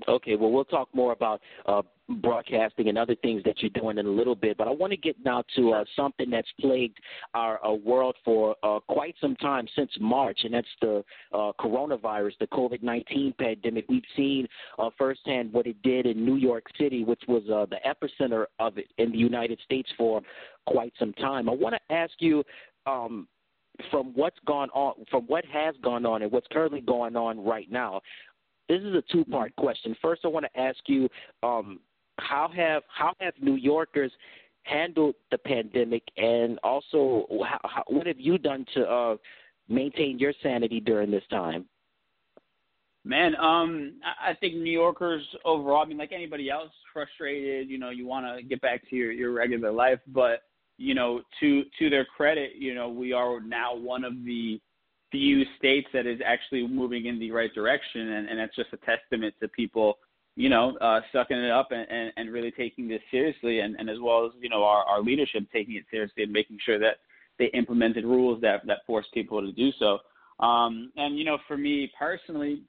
Okay, well, we'll talk more about uh, broadcasting and other things that you're doing in a little bit, but I want to get now to uh, something that's plagued our uh, world for uh, quite some time since March, and that's the uh, coronavirus, the COVID 19 pandemic. We've seen uh, firsthand what it did in New York City, which was uh, the epicenter of it in the United States for quite some time. I want to ask you. Um, from what's gone on, from what has gone on, and what's currently going on right now, this is a two part question. First, I want to ask you um, how have how have New Yorkers handled the pandemic, and also how, how, what have you done to uh, maintain your sanity during this time? Man, um, I think New Yorkers overall, I mean, like anybody else, frustrated. You know, you want to get back to your your regular life, but you know, to to their credit, you know, we are now one of the few states that is actually moving in the right direction, and, and that's just a testament to people, you know, uh, sucking it up and, and, and really taking this seriously, and, and as well as you know our, our leadership taking it seriously and making sure that they implemented rules that that force people to do so. Um, and you know, for me personally,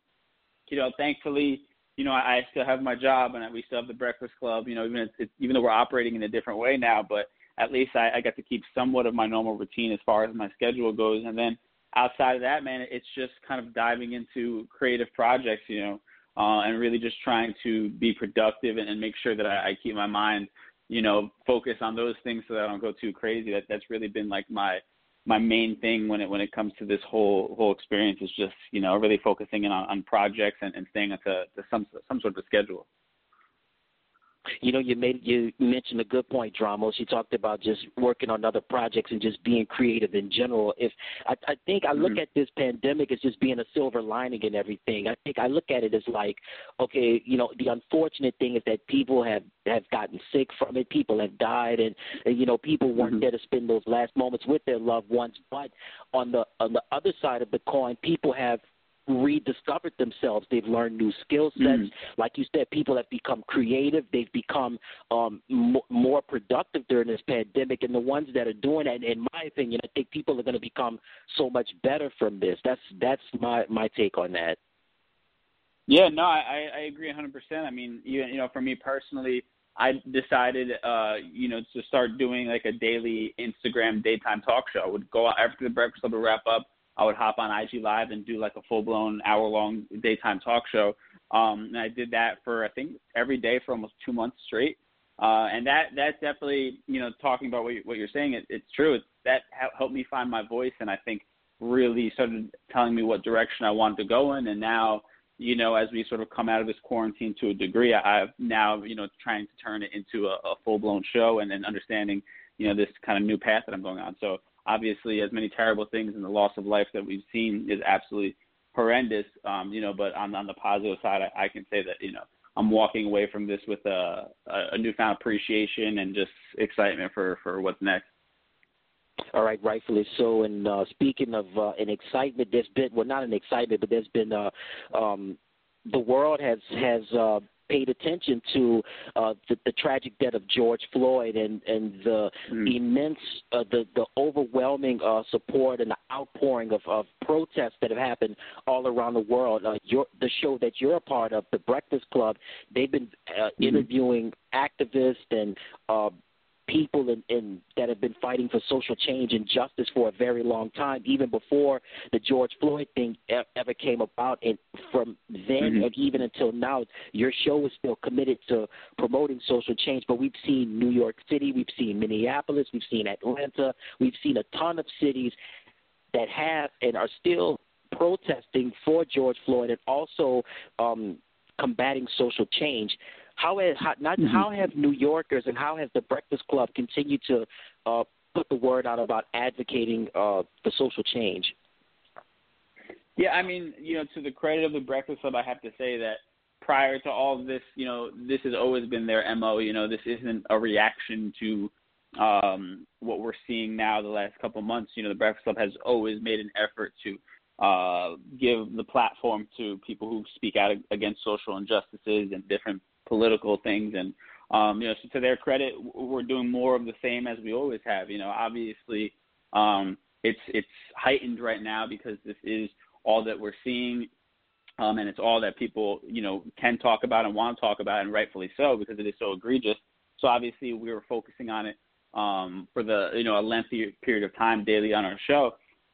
you know, thankfully, you know, I, I still have my job and we still have the Breakfast Club. You know, even it's, it's, even though we're operating in a different way now, but at least I, I got to keep somewhat of my normal routine as far as my schedule goes. And then outside of that, man, it's just kind of diving into creative projects, you know, uh, and really just trying to be productive and, and make sure that I, I keep my mind, you know, focused on those things so that I don't go too crazy. That that's really been like my my main thing when it when it comes to this whole whole experience is just you know really focusing in on, on projects and, and staying to, to some some sort of schedule. You know, you made you mentioned a good point, Dramos. You talked about just working on other projects and just being creative in general. If I, I think I look mm-hmm. at this pandemic as just being a silver lining in everything. I think I look at it as like, okay, you know, the unfortunate thing is that people have have gotten sick from it. People have died, and, and you know, people weren't mm-hmm. there to spend those last moments with their loved ones. But on the on the other side of the coin, people have rediscovered themselves. They've learned new skill sets. Mm-hmm. Like you said, people have become creative. They've become um, m- more productive during this pandemic. And the ones that are doing that, in my opinion, I think people are going to become so much better from this. That's that's my my take on that. Yeah, no, I I agree 100%. I mean, you you know, for me personally, I decided, uh, you know, to start doing like a daily Instagram daytime talk show. I would go out after the breakfast club would wrap up. I would hop on IG Live and do like a full blown hour long daytime talk show. Um, and I did that for I think every day for almost two months straight. Uh, and that that's definitely you know talking about what, you, what you're saying. It, it's true. It's, that helped me find my voice, and I think really started telling me what direction I wanted to go in. And now you know as we sort of come out of this quarantine to a degree, I've now you know trying to turn it into a, a full blown show and then understanding you know this kind of new path that I'm going on. So obviously as many terrible things and the loss of life that we've seen is absolutely horrendous. Um, you know, but on on the positive side, I, I can say that you know I'm walking away from this with a, a newfound appreciation and just excitement for for what's next. All right, rightfully so. And uh, speaking of uh, an excitement, there's been well, not an excitement, but there's been uh, um, the world has has uh, paid attention to uh, the, the tragic death of George Floyd and and the mm. immense, uh, the the overwhelming uh, support and the outpouring of, of protests that have happened all around the world. Uh, your, the show that you're a part of, the Breakfast Club, they've been uh, mm. interviewing activists and uh, people in, in, that have been fighting for social change and justice for a very long time, even before the George Floyd thing ever came about. And from then mm-hmm. and even until now, your show is still committed to promoting social change. But we've seen New York City, we've seen Minneapolis, we've seen Atlanta, we've seen a ton of cities that have and are still protesting for George Floyd and also um, combating social change. How has how, not mm-hmm. how have New Yorkers and how has the Breakfast Club continued to uh, put the word out about advocating uh, for social change? Yeah, I mean, you know, to the credit of the Breakfast Club, I have to say that prior to all this, you know, this has always been their mo. You know, this isn't a reaction to um, what we're seeing now the last couple of months. You know, the Breakfast Club has always made an effort to uh, give the platform to people who speak out against social injustices and different political things. And um, you know, so to their credit, we're doing more of the same as we always have. You know, obviously, um, it's it's heightened right now because this is all that we're seeing. um, and it's all that people you know can talk about and want to talk about, and rightfully so because it is so egregious. So obviously we were focusing on it um, for the you know a lengthy period of time daily on our show.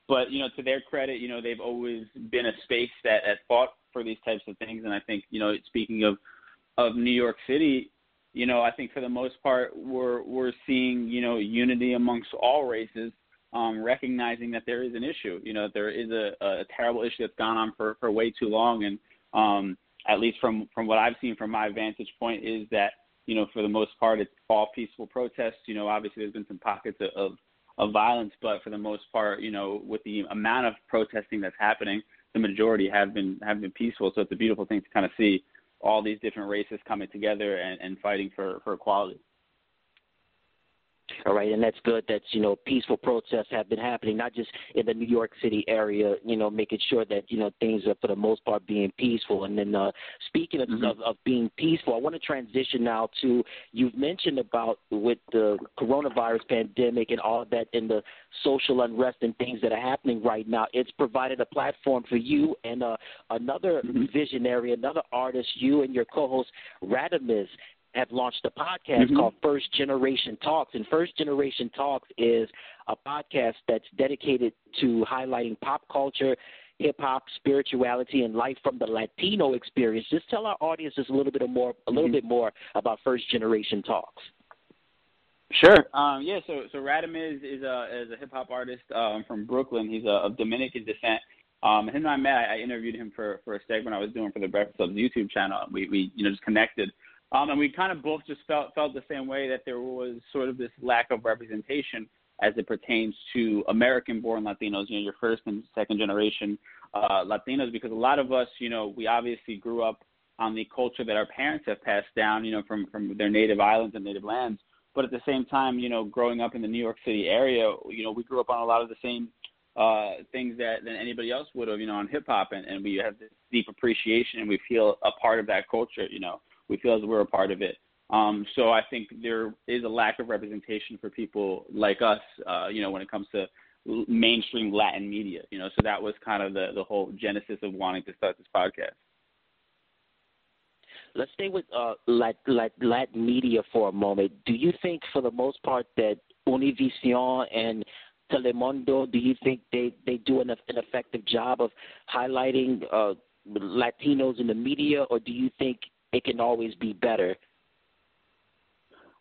But you know, to their credit, you know they've always been a space that that fought for these types of things. And I think you know, speaking of of New York City, you know, I think for the most part we're we're seeing you know unity amongst all races, um, recognizing that there is an issue. You know, there is a, a terrible issue that's gone on for for way too long, and um, at least from from what I've seen from my vantage point is that you know, for the most part, it's all peaceful protests. You know, obviously there's been some pockets of, of violence, but for the most part, you know, with the amount of protesting that's happening, the majority have been have been peaceful. So it's a beautiful thing to kind of see all these different races coming together and, and fighting for, for equality. All right, and that's good. That's you know peaceful protests have been happening, not just in the New York City area. You know, making sure that you know things are for the most part being peaceful. And then uh, speaking of, mm-hmm. of, of being peaceful, I want to transition now to you've mentioned about with the coronavirus pandemic and all of that and the social unrest and things that are happening right now. It's provided a platform for you and uh, another mm-hmm. visionary, another artist, you and your co-host Radamez have launched a podcast mm-hmm. called First Generation Talks. And First Generation Talks is a podcast that's dedicated to highlighting pop culture, hip hop, spirituality, and life from the Latino experience. Just tell our audience just a little bit more, a little mm-hmm. bit more about First Generation Talks. Sure. Um, yeah. So so Radamez is a is a hip hop artist um, from Brooklyn. He's a, of Dominican descent. Um, him and I met. I interviewed him for for a segment I was doing for the Breakfast Club's YouTube channel. We we you know just connected. Um, and we kind of both just felt felt the same way that there was sort of this lack of representation as it pertains to American-born Latinos, you know, your first and second generation uh, Latinos, because a lot of us, you know, we obviously grew up on the culture that our parents have passed down, you know, from from their native islands and native lands. But at the same time, you know, growing up in the New York City area, you know, we grew up on a lot of the same uh, things that than anybody else would have, you know, on hip hop, and, and we have this deep appreciation, and we feel a part of that culture, you know we feel as we're a part of it. Um, so I think there is a lack of representation for people like us, uh, you know, when it comes to mainstream Latin media, you know. So that was kind of the the whole genesis of wanting to start this podcast. Let's stay with uh, Latin, Latin media for a moment. Do you think, for the most part, that Univision and Telemundo, do you think they they do an, an effective job of highlighting uh, Latinos in the media, or do you think it can always be better.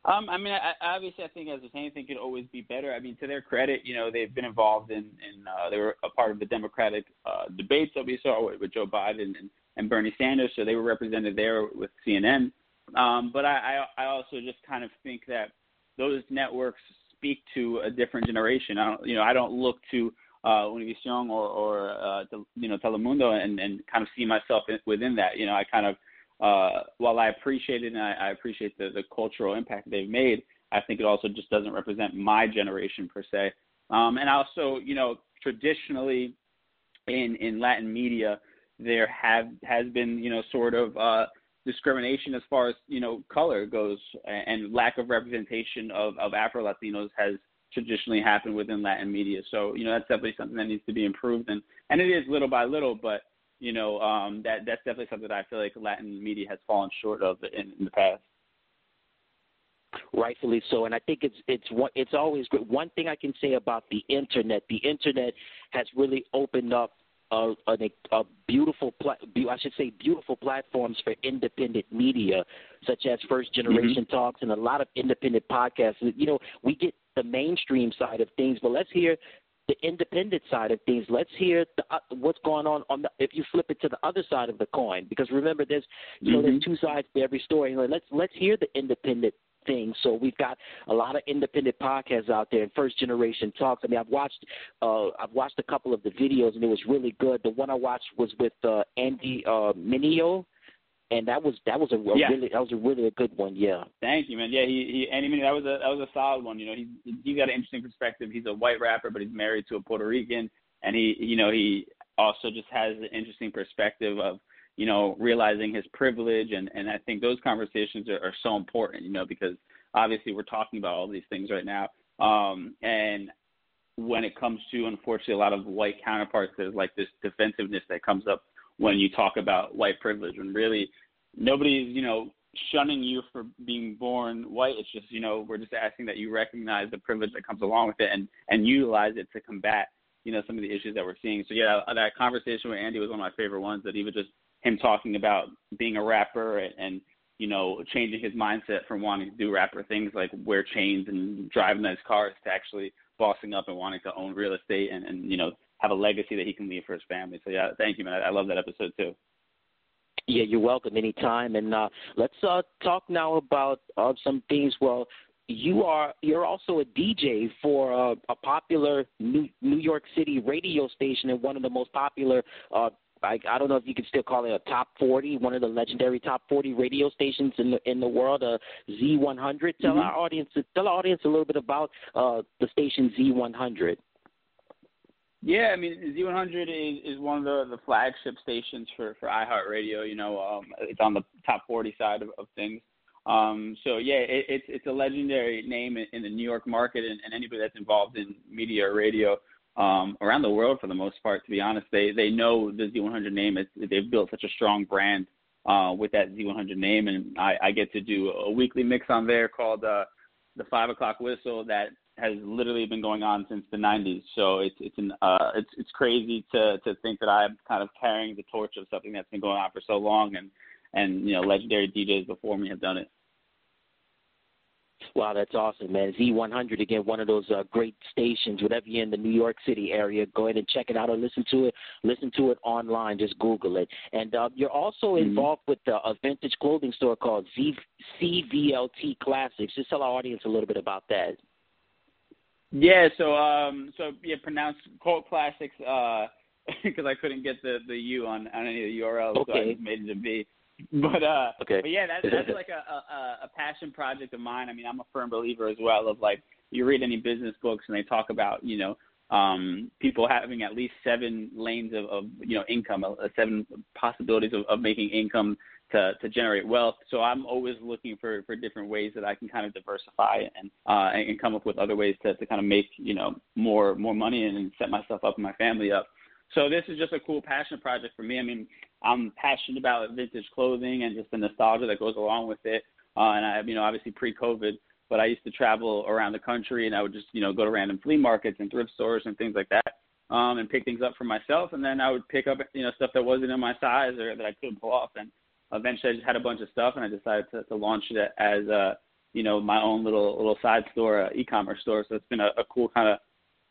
Um, I mean, I, obviously, I think as with anything, could always be better. I mean, to their credit, you know, they've been involved in, in uh, they were a part of the Democratic uh, debates that we saw with, with Joe Biden and, and Bernie Sanders, so they were represented there with CNN. Um, but I, I, I also just kind of think that those networks speak to a different generation. I don't, you know, I don't look to uh, Univision or, or uh, you know, Telemundo and, and kind of see myself in, within that. You know, I kind of uh, while I appreciate it and I, I appreciate the, the cultural impact they've made, I think it also just doesn't represent my generation per se. Um, and also, you know, traditionally in in Latin media, there have has been you know sort of uh, discrimination as far as you know color goes, and lack of representation of of Afro Latinos has traditionally happened within Latin media. So you know that's definitely something that needs to be improved, and and it is little by little, but you know, um, that that's definitely something that I feel like Latin media has fallen short of in, in the past. Rightfully so, and I think it's it's one it's always good. One thing I can say about the internet, the internet has really opened up a, a, a beautiful, pla- I should say, beautiful platforms for independent media, such as First Generation mm-hmm. Talks and a lot of independent podcasts. You know, we get the mainstream side of things, but let's hear the independent side of things. Let's hear the, uh, what's going on on the, if you flip it to the other side of the coin, because remember, there's you know mm-hmm. there's two sides to every story. Let's let's hear the independent thing. So we've got a lot of independent podcasts out there and first generation talks. I mean, I've watched uh, I've watched a couple of the videos and it was really good. The one I watched was with uh, Andy uh, Mineo and that was that was a, a yeah. really that was a really a good one. Yeah. Thank you, man. Yeah, he he and I mean that was a that was a solid one. You know, he he's got an interesting perspective. He's a white rapper, but he's married to a Puerto Rican, and he you know he also just has an interesting perspective of you know realizing his privilege, and and I think those conversations are, are so important. You know, because obviously we're talking about all these things right now, um, and when it comes to unfortunately a lot of white counterparts, there's like this defensiveness that comes up when you talk about white privilege. When really nobody's you know shunning you for being born white. It's just you know we're just asking that you recognize the privilege that comes along with it and and utilize it to combat you know some of the issues that we're seeing. So yeah, that conversation with Andy was one of my favorite ones. That even just him talking about being a rapper and, and you know changing his mindset from wanting to do rapper things like wear chains and drive nice cars to actually bossing up and wanting to own real estate and and you know have a legacy that he can leave for his family. So yeah, thank you, man. I, I love that episode too. Yeah, you're welcome anytime. And uh, let's uh, talk now about uh, some things. Well, you are you're also a DJ for uh, a popular New New York City radio station and one of the most popular. Uh, I, I don't know if you could still call it a top 40, one of the legendary top 40 radio stations in the in the world, uh, Z100. Tell mm-hmm. our audience tell our audience a little bit about uh, the station Z100. Yeah, I mean Z100 is is one of the the flagship stations for for iHeartRadio. You know, um, it's on the top 40 side of, of things. Um, so yeah, it, it's it's a legendary name in, in the New York market, and, and anybody that's involved in media or radio um, around the world, for the most part, to be honest, they they know the Z100 name. It's, they've built such a strong brand uh, with that Z100 name, and I, I get to do a weekly mix on there called uh, the Five O'clock Whistle that has literally been going on since the 90s. So it's it's an uh, it's it's crazy to to think that I'm kind of carrying the torch of something that's been going on for so long, and and you know legendary DJs before me have done it. Wow, that's awesome, man. Z100 again, one of those uh, great stations. Whatever you're in the New York City area, go ahead and check it out or listen to it. Listen to it online. Just Google it. And uh, you're also mm-hmm. involved with uh, a vintage clothing store called Z- CVLT Classics. Just tell our audience a little bit about that. Yeah, so um, so yeah, pronounced cult classics uh, because I couldn't get the the U on on any of the URLs, okay. so I just made it a V. But uh, okay. but yeah, that's that's like a, a a passion project of mine. I mean, I'm a firm believer as well of like you read any business books and they talk about you know um people having at least seven lanes of, of you know income, uh, seven possibilities of, of making income to to generate wealth. So I'm always looking for for different ways that I can kind of diversify and uh and come up with other ways to to kind of make you know more more money and set myself up and my family up. So this is just a cool passion project for me. I mean, I'm passionate about vintage clothing and just the nostalgia that goes along with it. Uh, and I, you know, obviously pre-COVID, but I used to travel around the country and I would just, you know, go to random flea markets and thrift stores and things like that, um, and pick things up for myself. And then I would pick up, you know, stuff that wasn't in my size or that I couldn't pull off. And eventually I just had a bunch of stuff and I decided to, to launch it as a, you know, my own little little side store, uh, e-commerce store. So it's been a, a cool kind of,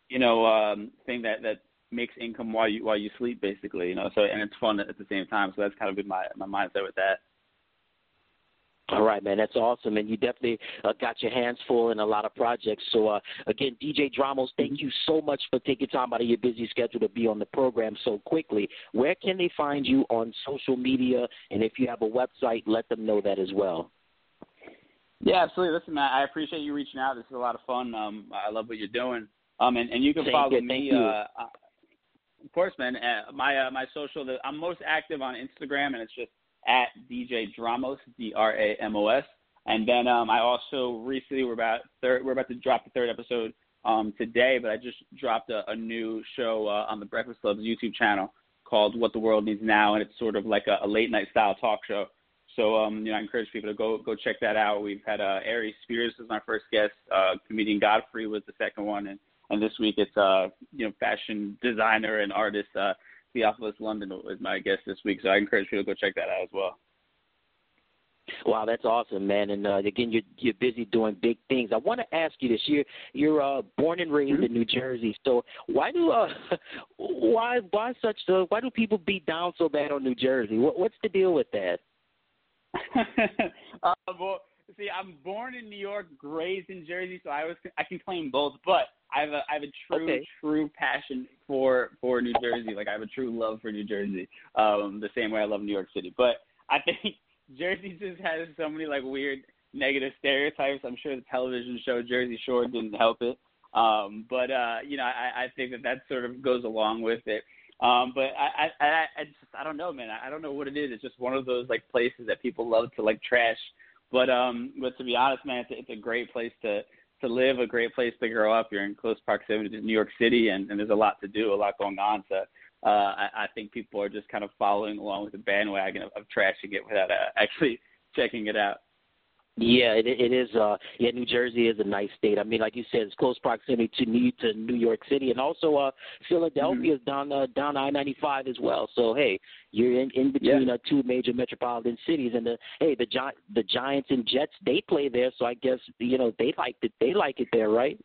you know, um, thing that that makes income while you while you sleep, basically. You know, so and it's fun at the same time. So that's kind of been my my mindset with that. All right, man, that's awesome, and you definitely uh, got your hands full in a lot of projects. So, uh, again, DJ Dramos, thank you so much for taking time out of your busy schedule to be on the program so quickly. Where can they find you on social media, and if you have a website, let them know that as well. Yeah, absolutely. Listen, man, I appreciate you reaching out. This is a lot of fun. Um, I love what you're doing. Um, and, and you can Thank follow you. me. You. Uh, of course, man. Uh, my uh, my social. The, I'm most active on Instagram, and it's just at DJ Dramos, D R A M O S. And then um, I also recently we're about third, we're about to drop the third episode um, today, but I just dropped a, a new show uh, on the Breakfast Club's YouTube channel called What the World Needs Now, and it's sort of like a, a late night style talk show. So um, you know, I encourage people to go go check that out. We've had uh, Aries Spears as my first guest, uh, comedian Godfrey was the second one, and and this week it's uh you know fashion designer and artist uh Theophilus London was my guest this week. So I encourage people to go check that out as well. Wow, that's awesome, man! And uh, again, you're you're busy doing big things. I want to ask you this: you're you're uh, born and raised in New Jersey, so why do uh, why why such uh, why do people beat down so bad on New Jersey? What, what's the deal with that? uh, well, see, I'm born in New York, raised in Jersey, so I was I can claim both. But I have a I have a true Okay. true passion for for New Jersey. Like I have a true love for New Jersey, um, the same way I love New York City. But I think Jersey just has so many like weird negative stereotypes. I'm sure the television show Jersey Shore didn't help it. Um, but uh, you know, I, I think that that sort of goes along with it. Um, but I, I, I, I just, I don't know, man. I don't know what it is. It's just one of those like places that people love to like trash. But um, but to be honest, man, it's, it's a great place to to live, a great place to grow up. You're in close proximity to New York City, and, and there's a lot to do, a lot going on. So uh, I, I think people are just kind of following along with the bandwagon of, of trashing it without uh, actually checking it out. Yeah, it, it is. Uh, yeah, New Jersey is a nice state. I mean, like you said, it's close proximity to New to New York City, and also uh, Philadelphia is Mm-hmm. down uh, down I ninety five as well. So hey, you're in in between uh, two major metropolitan cities, and the hey the Gi- the Giants and Jets they play there, so I guess you know they like it. They like it there, right?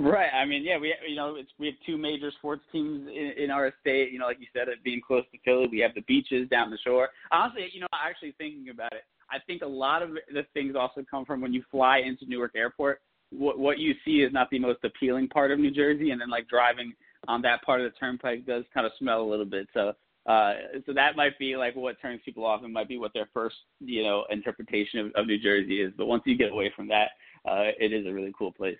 Right. I mean, yeah, we you know it's, we have two major sports teams in, in our state. You know, like you said, it being close to Philly, we have the beaches down the shore. Honestly, you know, actually thinking about it, I think a lot of the things also come from when you fly into Newark Airport. What what you see is not the most appealing part of New Jersey, and then like driving on that part of the turnpike does kind of smell a little bit. So. Uh, so that might be like what turns people off. and might be what their first, you know, interpretation of, of New Jersey is. But once you get away from that, uh, it is a really cool place.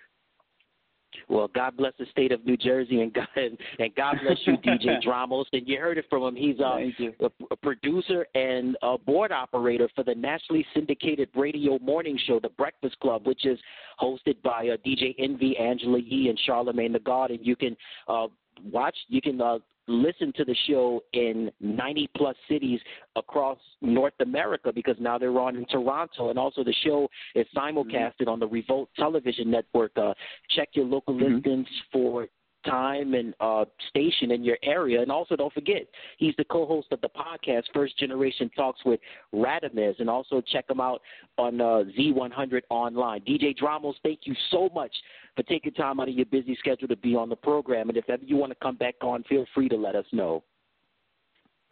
Well, God bless the state of New Jersey, and God and God bless you, DJ Dramos. And you heard it from him. He's uh, a, a producer and a board operator for the nationally syndicated radio morning show, The Breakfast Club, which is hosted by uh, DJ Envy, Angela Yee, and Charlemagne the God. And you can uh, watch, you can uh, listen to the show in 90 plus cities across North America because now they're on in Toronto. And also the show is simulcasted on the Revolt Television Network. Uh, check your local listings for time and uh, station in your area. And also don't forget, he's the co-host of the podcast First Generation Talks with Radamez. And also check him out on uh, Z100 online. DJ Dramos, thank you so much for taking time out of your busy schedule to be on the program. And if ever you want to come back on, feel free to let us know.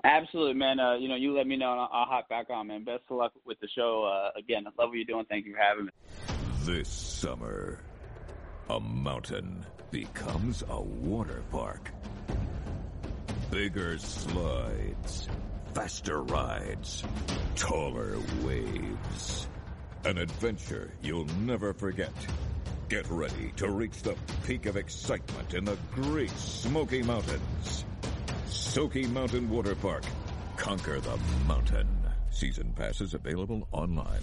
Absolutely, man. Uh, you know, you let me know, and I'll, I'll hop back on, man. Best of luck with the show. Uh, again, I love what you're doing. Thank you for having me. This summer, a mountain becomes a water park. Bigger slides, faster rides, taller waves. An adventure you'll never forget. Get ready to reach the peak of excitement in the Great Smoky Mountains. Smoky Mountain Water Park. Conquer the mountain. Season passes available online.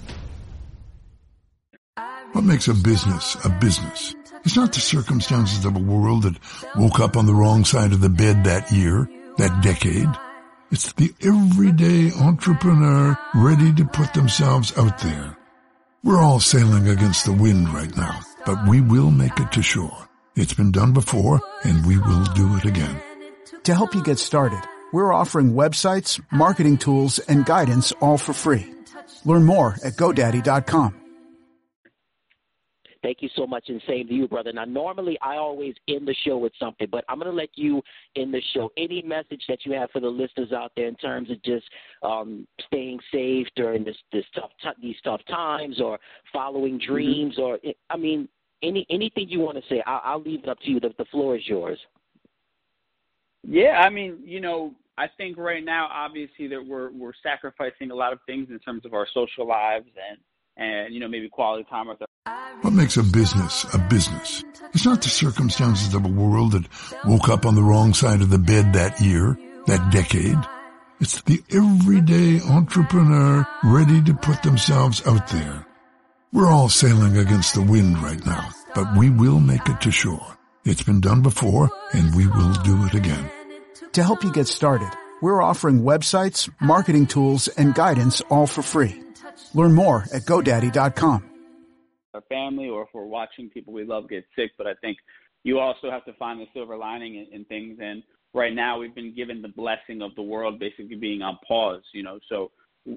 What makes a business a business? It's not the circumstances of a world that woke up on the wrong side of the bed that year, that decade. It's the everyday entrepreneur ready to put themselves out there. We're all sailing against the wind right now, but we will make it to shore. It's been done before, and we will do it again. To help you get started, we're offering websites, marketing tools, and guidance all for free. Learn more at GoDaddy.com. Thank you so much, and same to you, brother. Now, normally I always end the show with something, but I'm going to let you end the show. Any message that you have for the listeners out there in terms of just um, staying safe during this this tough t- these tough times, or following dreams, or I mean, any anything you want to say, I'll, I'll leave it up to you. The, the floor is yours. Yeah, I mean, you know, I think right now, obviously, that we're we're sacrificing a lot of things in terms of our social lives and and you know maybe quality time with our What makes a business a business? It's not the circumstances of a world that woke up on the wrong side of the bed that year, that decade. It's the everyday entrepreneur ready to put themselves out there. We're all sailing against the wind right now, but we will make it to shore. It's been done before, and we will do it again. To help you get started, we're offering websites, marketing tools, and guidance all for free. Learn more at GoDaddy.com. our family or if we're watching people we love get sick. But I think you also have to find the silver lining in, in things. And right now, we've been given the blessing of the world basically being on pause. You know, so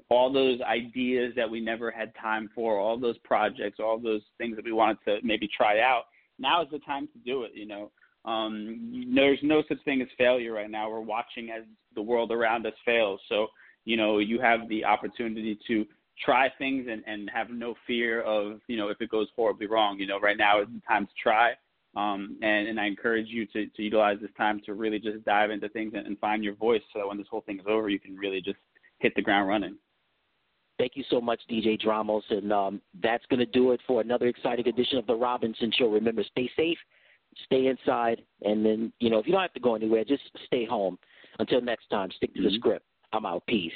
all those ideas that we never had time for, all those projects, all those things that we wanted to maybe try out. Now is the time to do it. You know, um, there's no such thing as failure right now. We're watching as the world around us fails. So you know, you have the opportunity to try things and, and have no fear of, you know, if it goes horribly wrong. You know, right now is the time to try. Um, and, and I encourage you to, to utilize this time to really just dive into things and, and find your voice so that when this whole thing is over, you can really just hit the ground running. Thank you so much, DJ Dramos. And um, that's going to do it for another exciting edition of The Robinson Show. Remember, stay safe, stay inside, and then, you know, if you don't have to go anywhere, just stay home. Until next time, stick to the script. I'm out. Peace.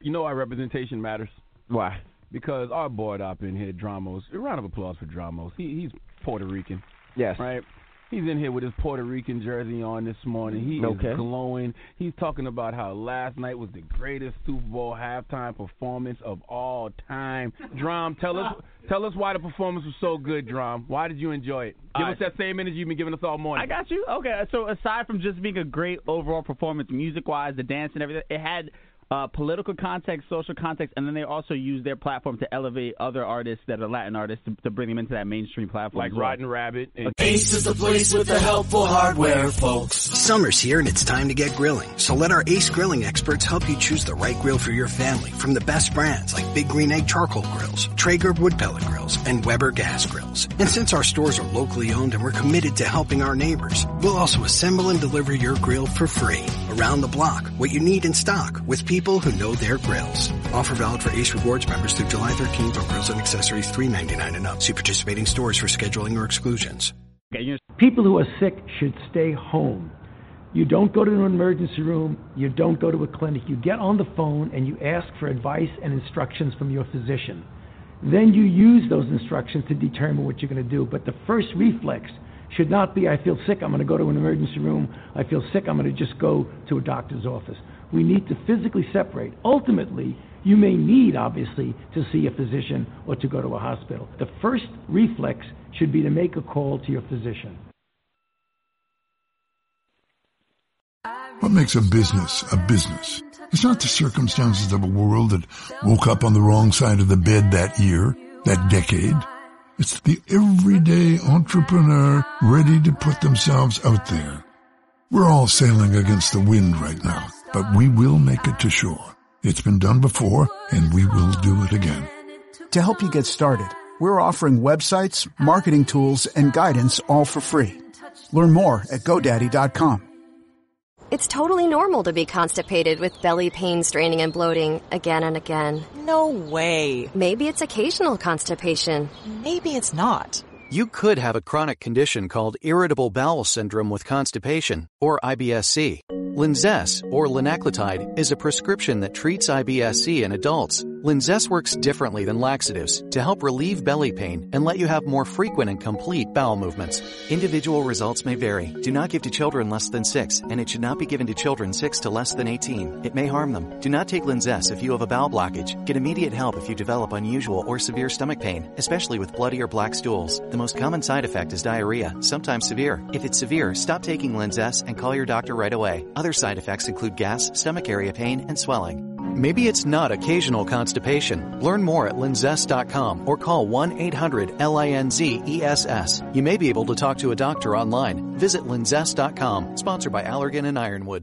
You know why representation matters? Why? Because our board op in here, Dramos. A round of applause for Dramos. He, he's Puerto Rican. Yes. Right. He's in here with his Puerto Rican jersey on this morning. He Okay. is glowing. He's talking about how last night was the greatest Super Bowl halftime performance of all time. Drum, tell us tell us why the performance was so good, Drum. Why did you enjoy it? Give All us that same energy you've been giving us all morning. I got you. Okay, so aside from just being a great overall performance, music wise, the dance and everything, it had uh, political context, social context, and then they also use their platform to elevate other artists that are Latin artists to, to bring them into that mainstream platform. Like as well. Rotten Rabbit. And- Ace is the place with the helpful hardware, folks. Summer's here and it's time to get grilling. So let our Ace Grilling experts help you choose the right grill for your family from the best brands like Big Green Egg Charcoal Grills, Traeger Wood Pellet Grills, and Weber Gas Grills. And since our stores are locally owned and we're committed to helping our neighbors, we'll also assemble and deliver your grill for free. Around the block, what you need in stock with people who know their grills. Offer valid for Ace Rewards members through July 13th on grills and accessories $3.99 and up. See participating stores for scheduling or exclusions. People who are sick should stay home. You don't go to an emergency room. You don't go to a clinic. You get on the phone and you ask for advice and instructions from your physician. Then you use those instructions to determine what you're going to do. But the first reflex should not be, I feel sick, I'm going to go to an emergency room. I feel sick, I'm going to just go to a doctor's office. We need to physically separate. Ultimately, you may need, obviously, to see a physician or to go to a hospital. The first reflex should be to make a call to your physician. What makes a business a business? It's not the circumstances of a world that woke up on the wrong side of the bed that year, that decade. It's the everyday entrepreneur ready to put themselves out there. We're all sailing against the wind right now, but we will make it to shore. It's been done before, and we will do it again. To help you get started, we're offering websites, marketing tools, and guidance all for free. Learn more at GoDaddy.com. It's totally normal to be constipated with belly pain, straining, and bloating again and again. No way. Maybe it's occasional constipation. Maybe it's not. You could have a chronic condition called irritable bowel syndrome with constipation, or IBS-C. Linzess, or linaclotide, is a prescription that treats IBS-C in adults. Linzess works differently than laxatives to help relieve belly pain and let you have more frequent and complete bowel movements. Individual results may vary. Do not give to children less than 6, and it should not be given to children 6 to less than 18. It may harm them. Do not take Linzess if you have a bowel blockage. Get immediate help if you develop unusual or severe stomach pain, especially with bloody or black stools. The most common side effect is diarrhea, sometimes severe. If it's severe, stop taking Linzess and call your doctor right away. Other side effects include gas, stomach area pain, and swelling. Maybe it's not occasional constipation. Learn more at linzess.com or call 1-800-LINZ-ESS. You may be able to talk to a doctor online. Visit linzess.com, sponsored by Allergan and Ironwood.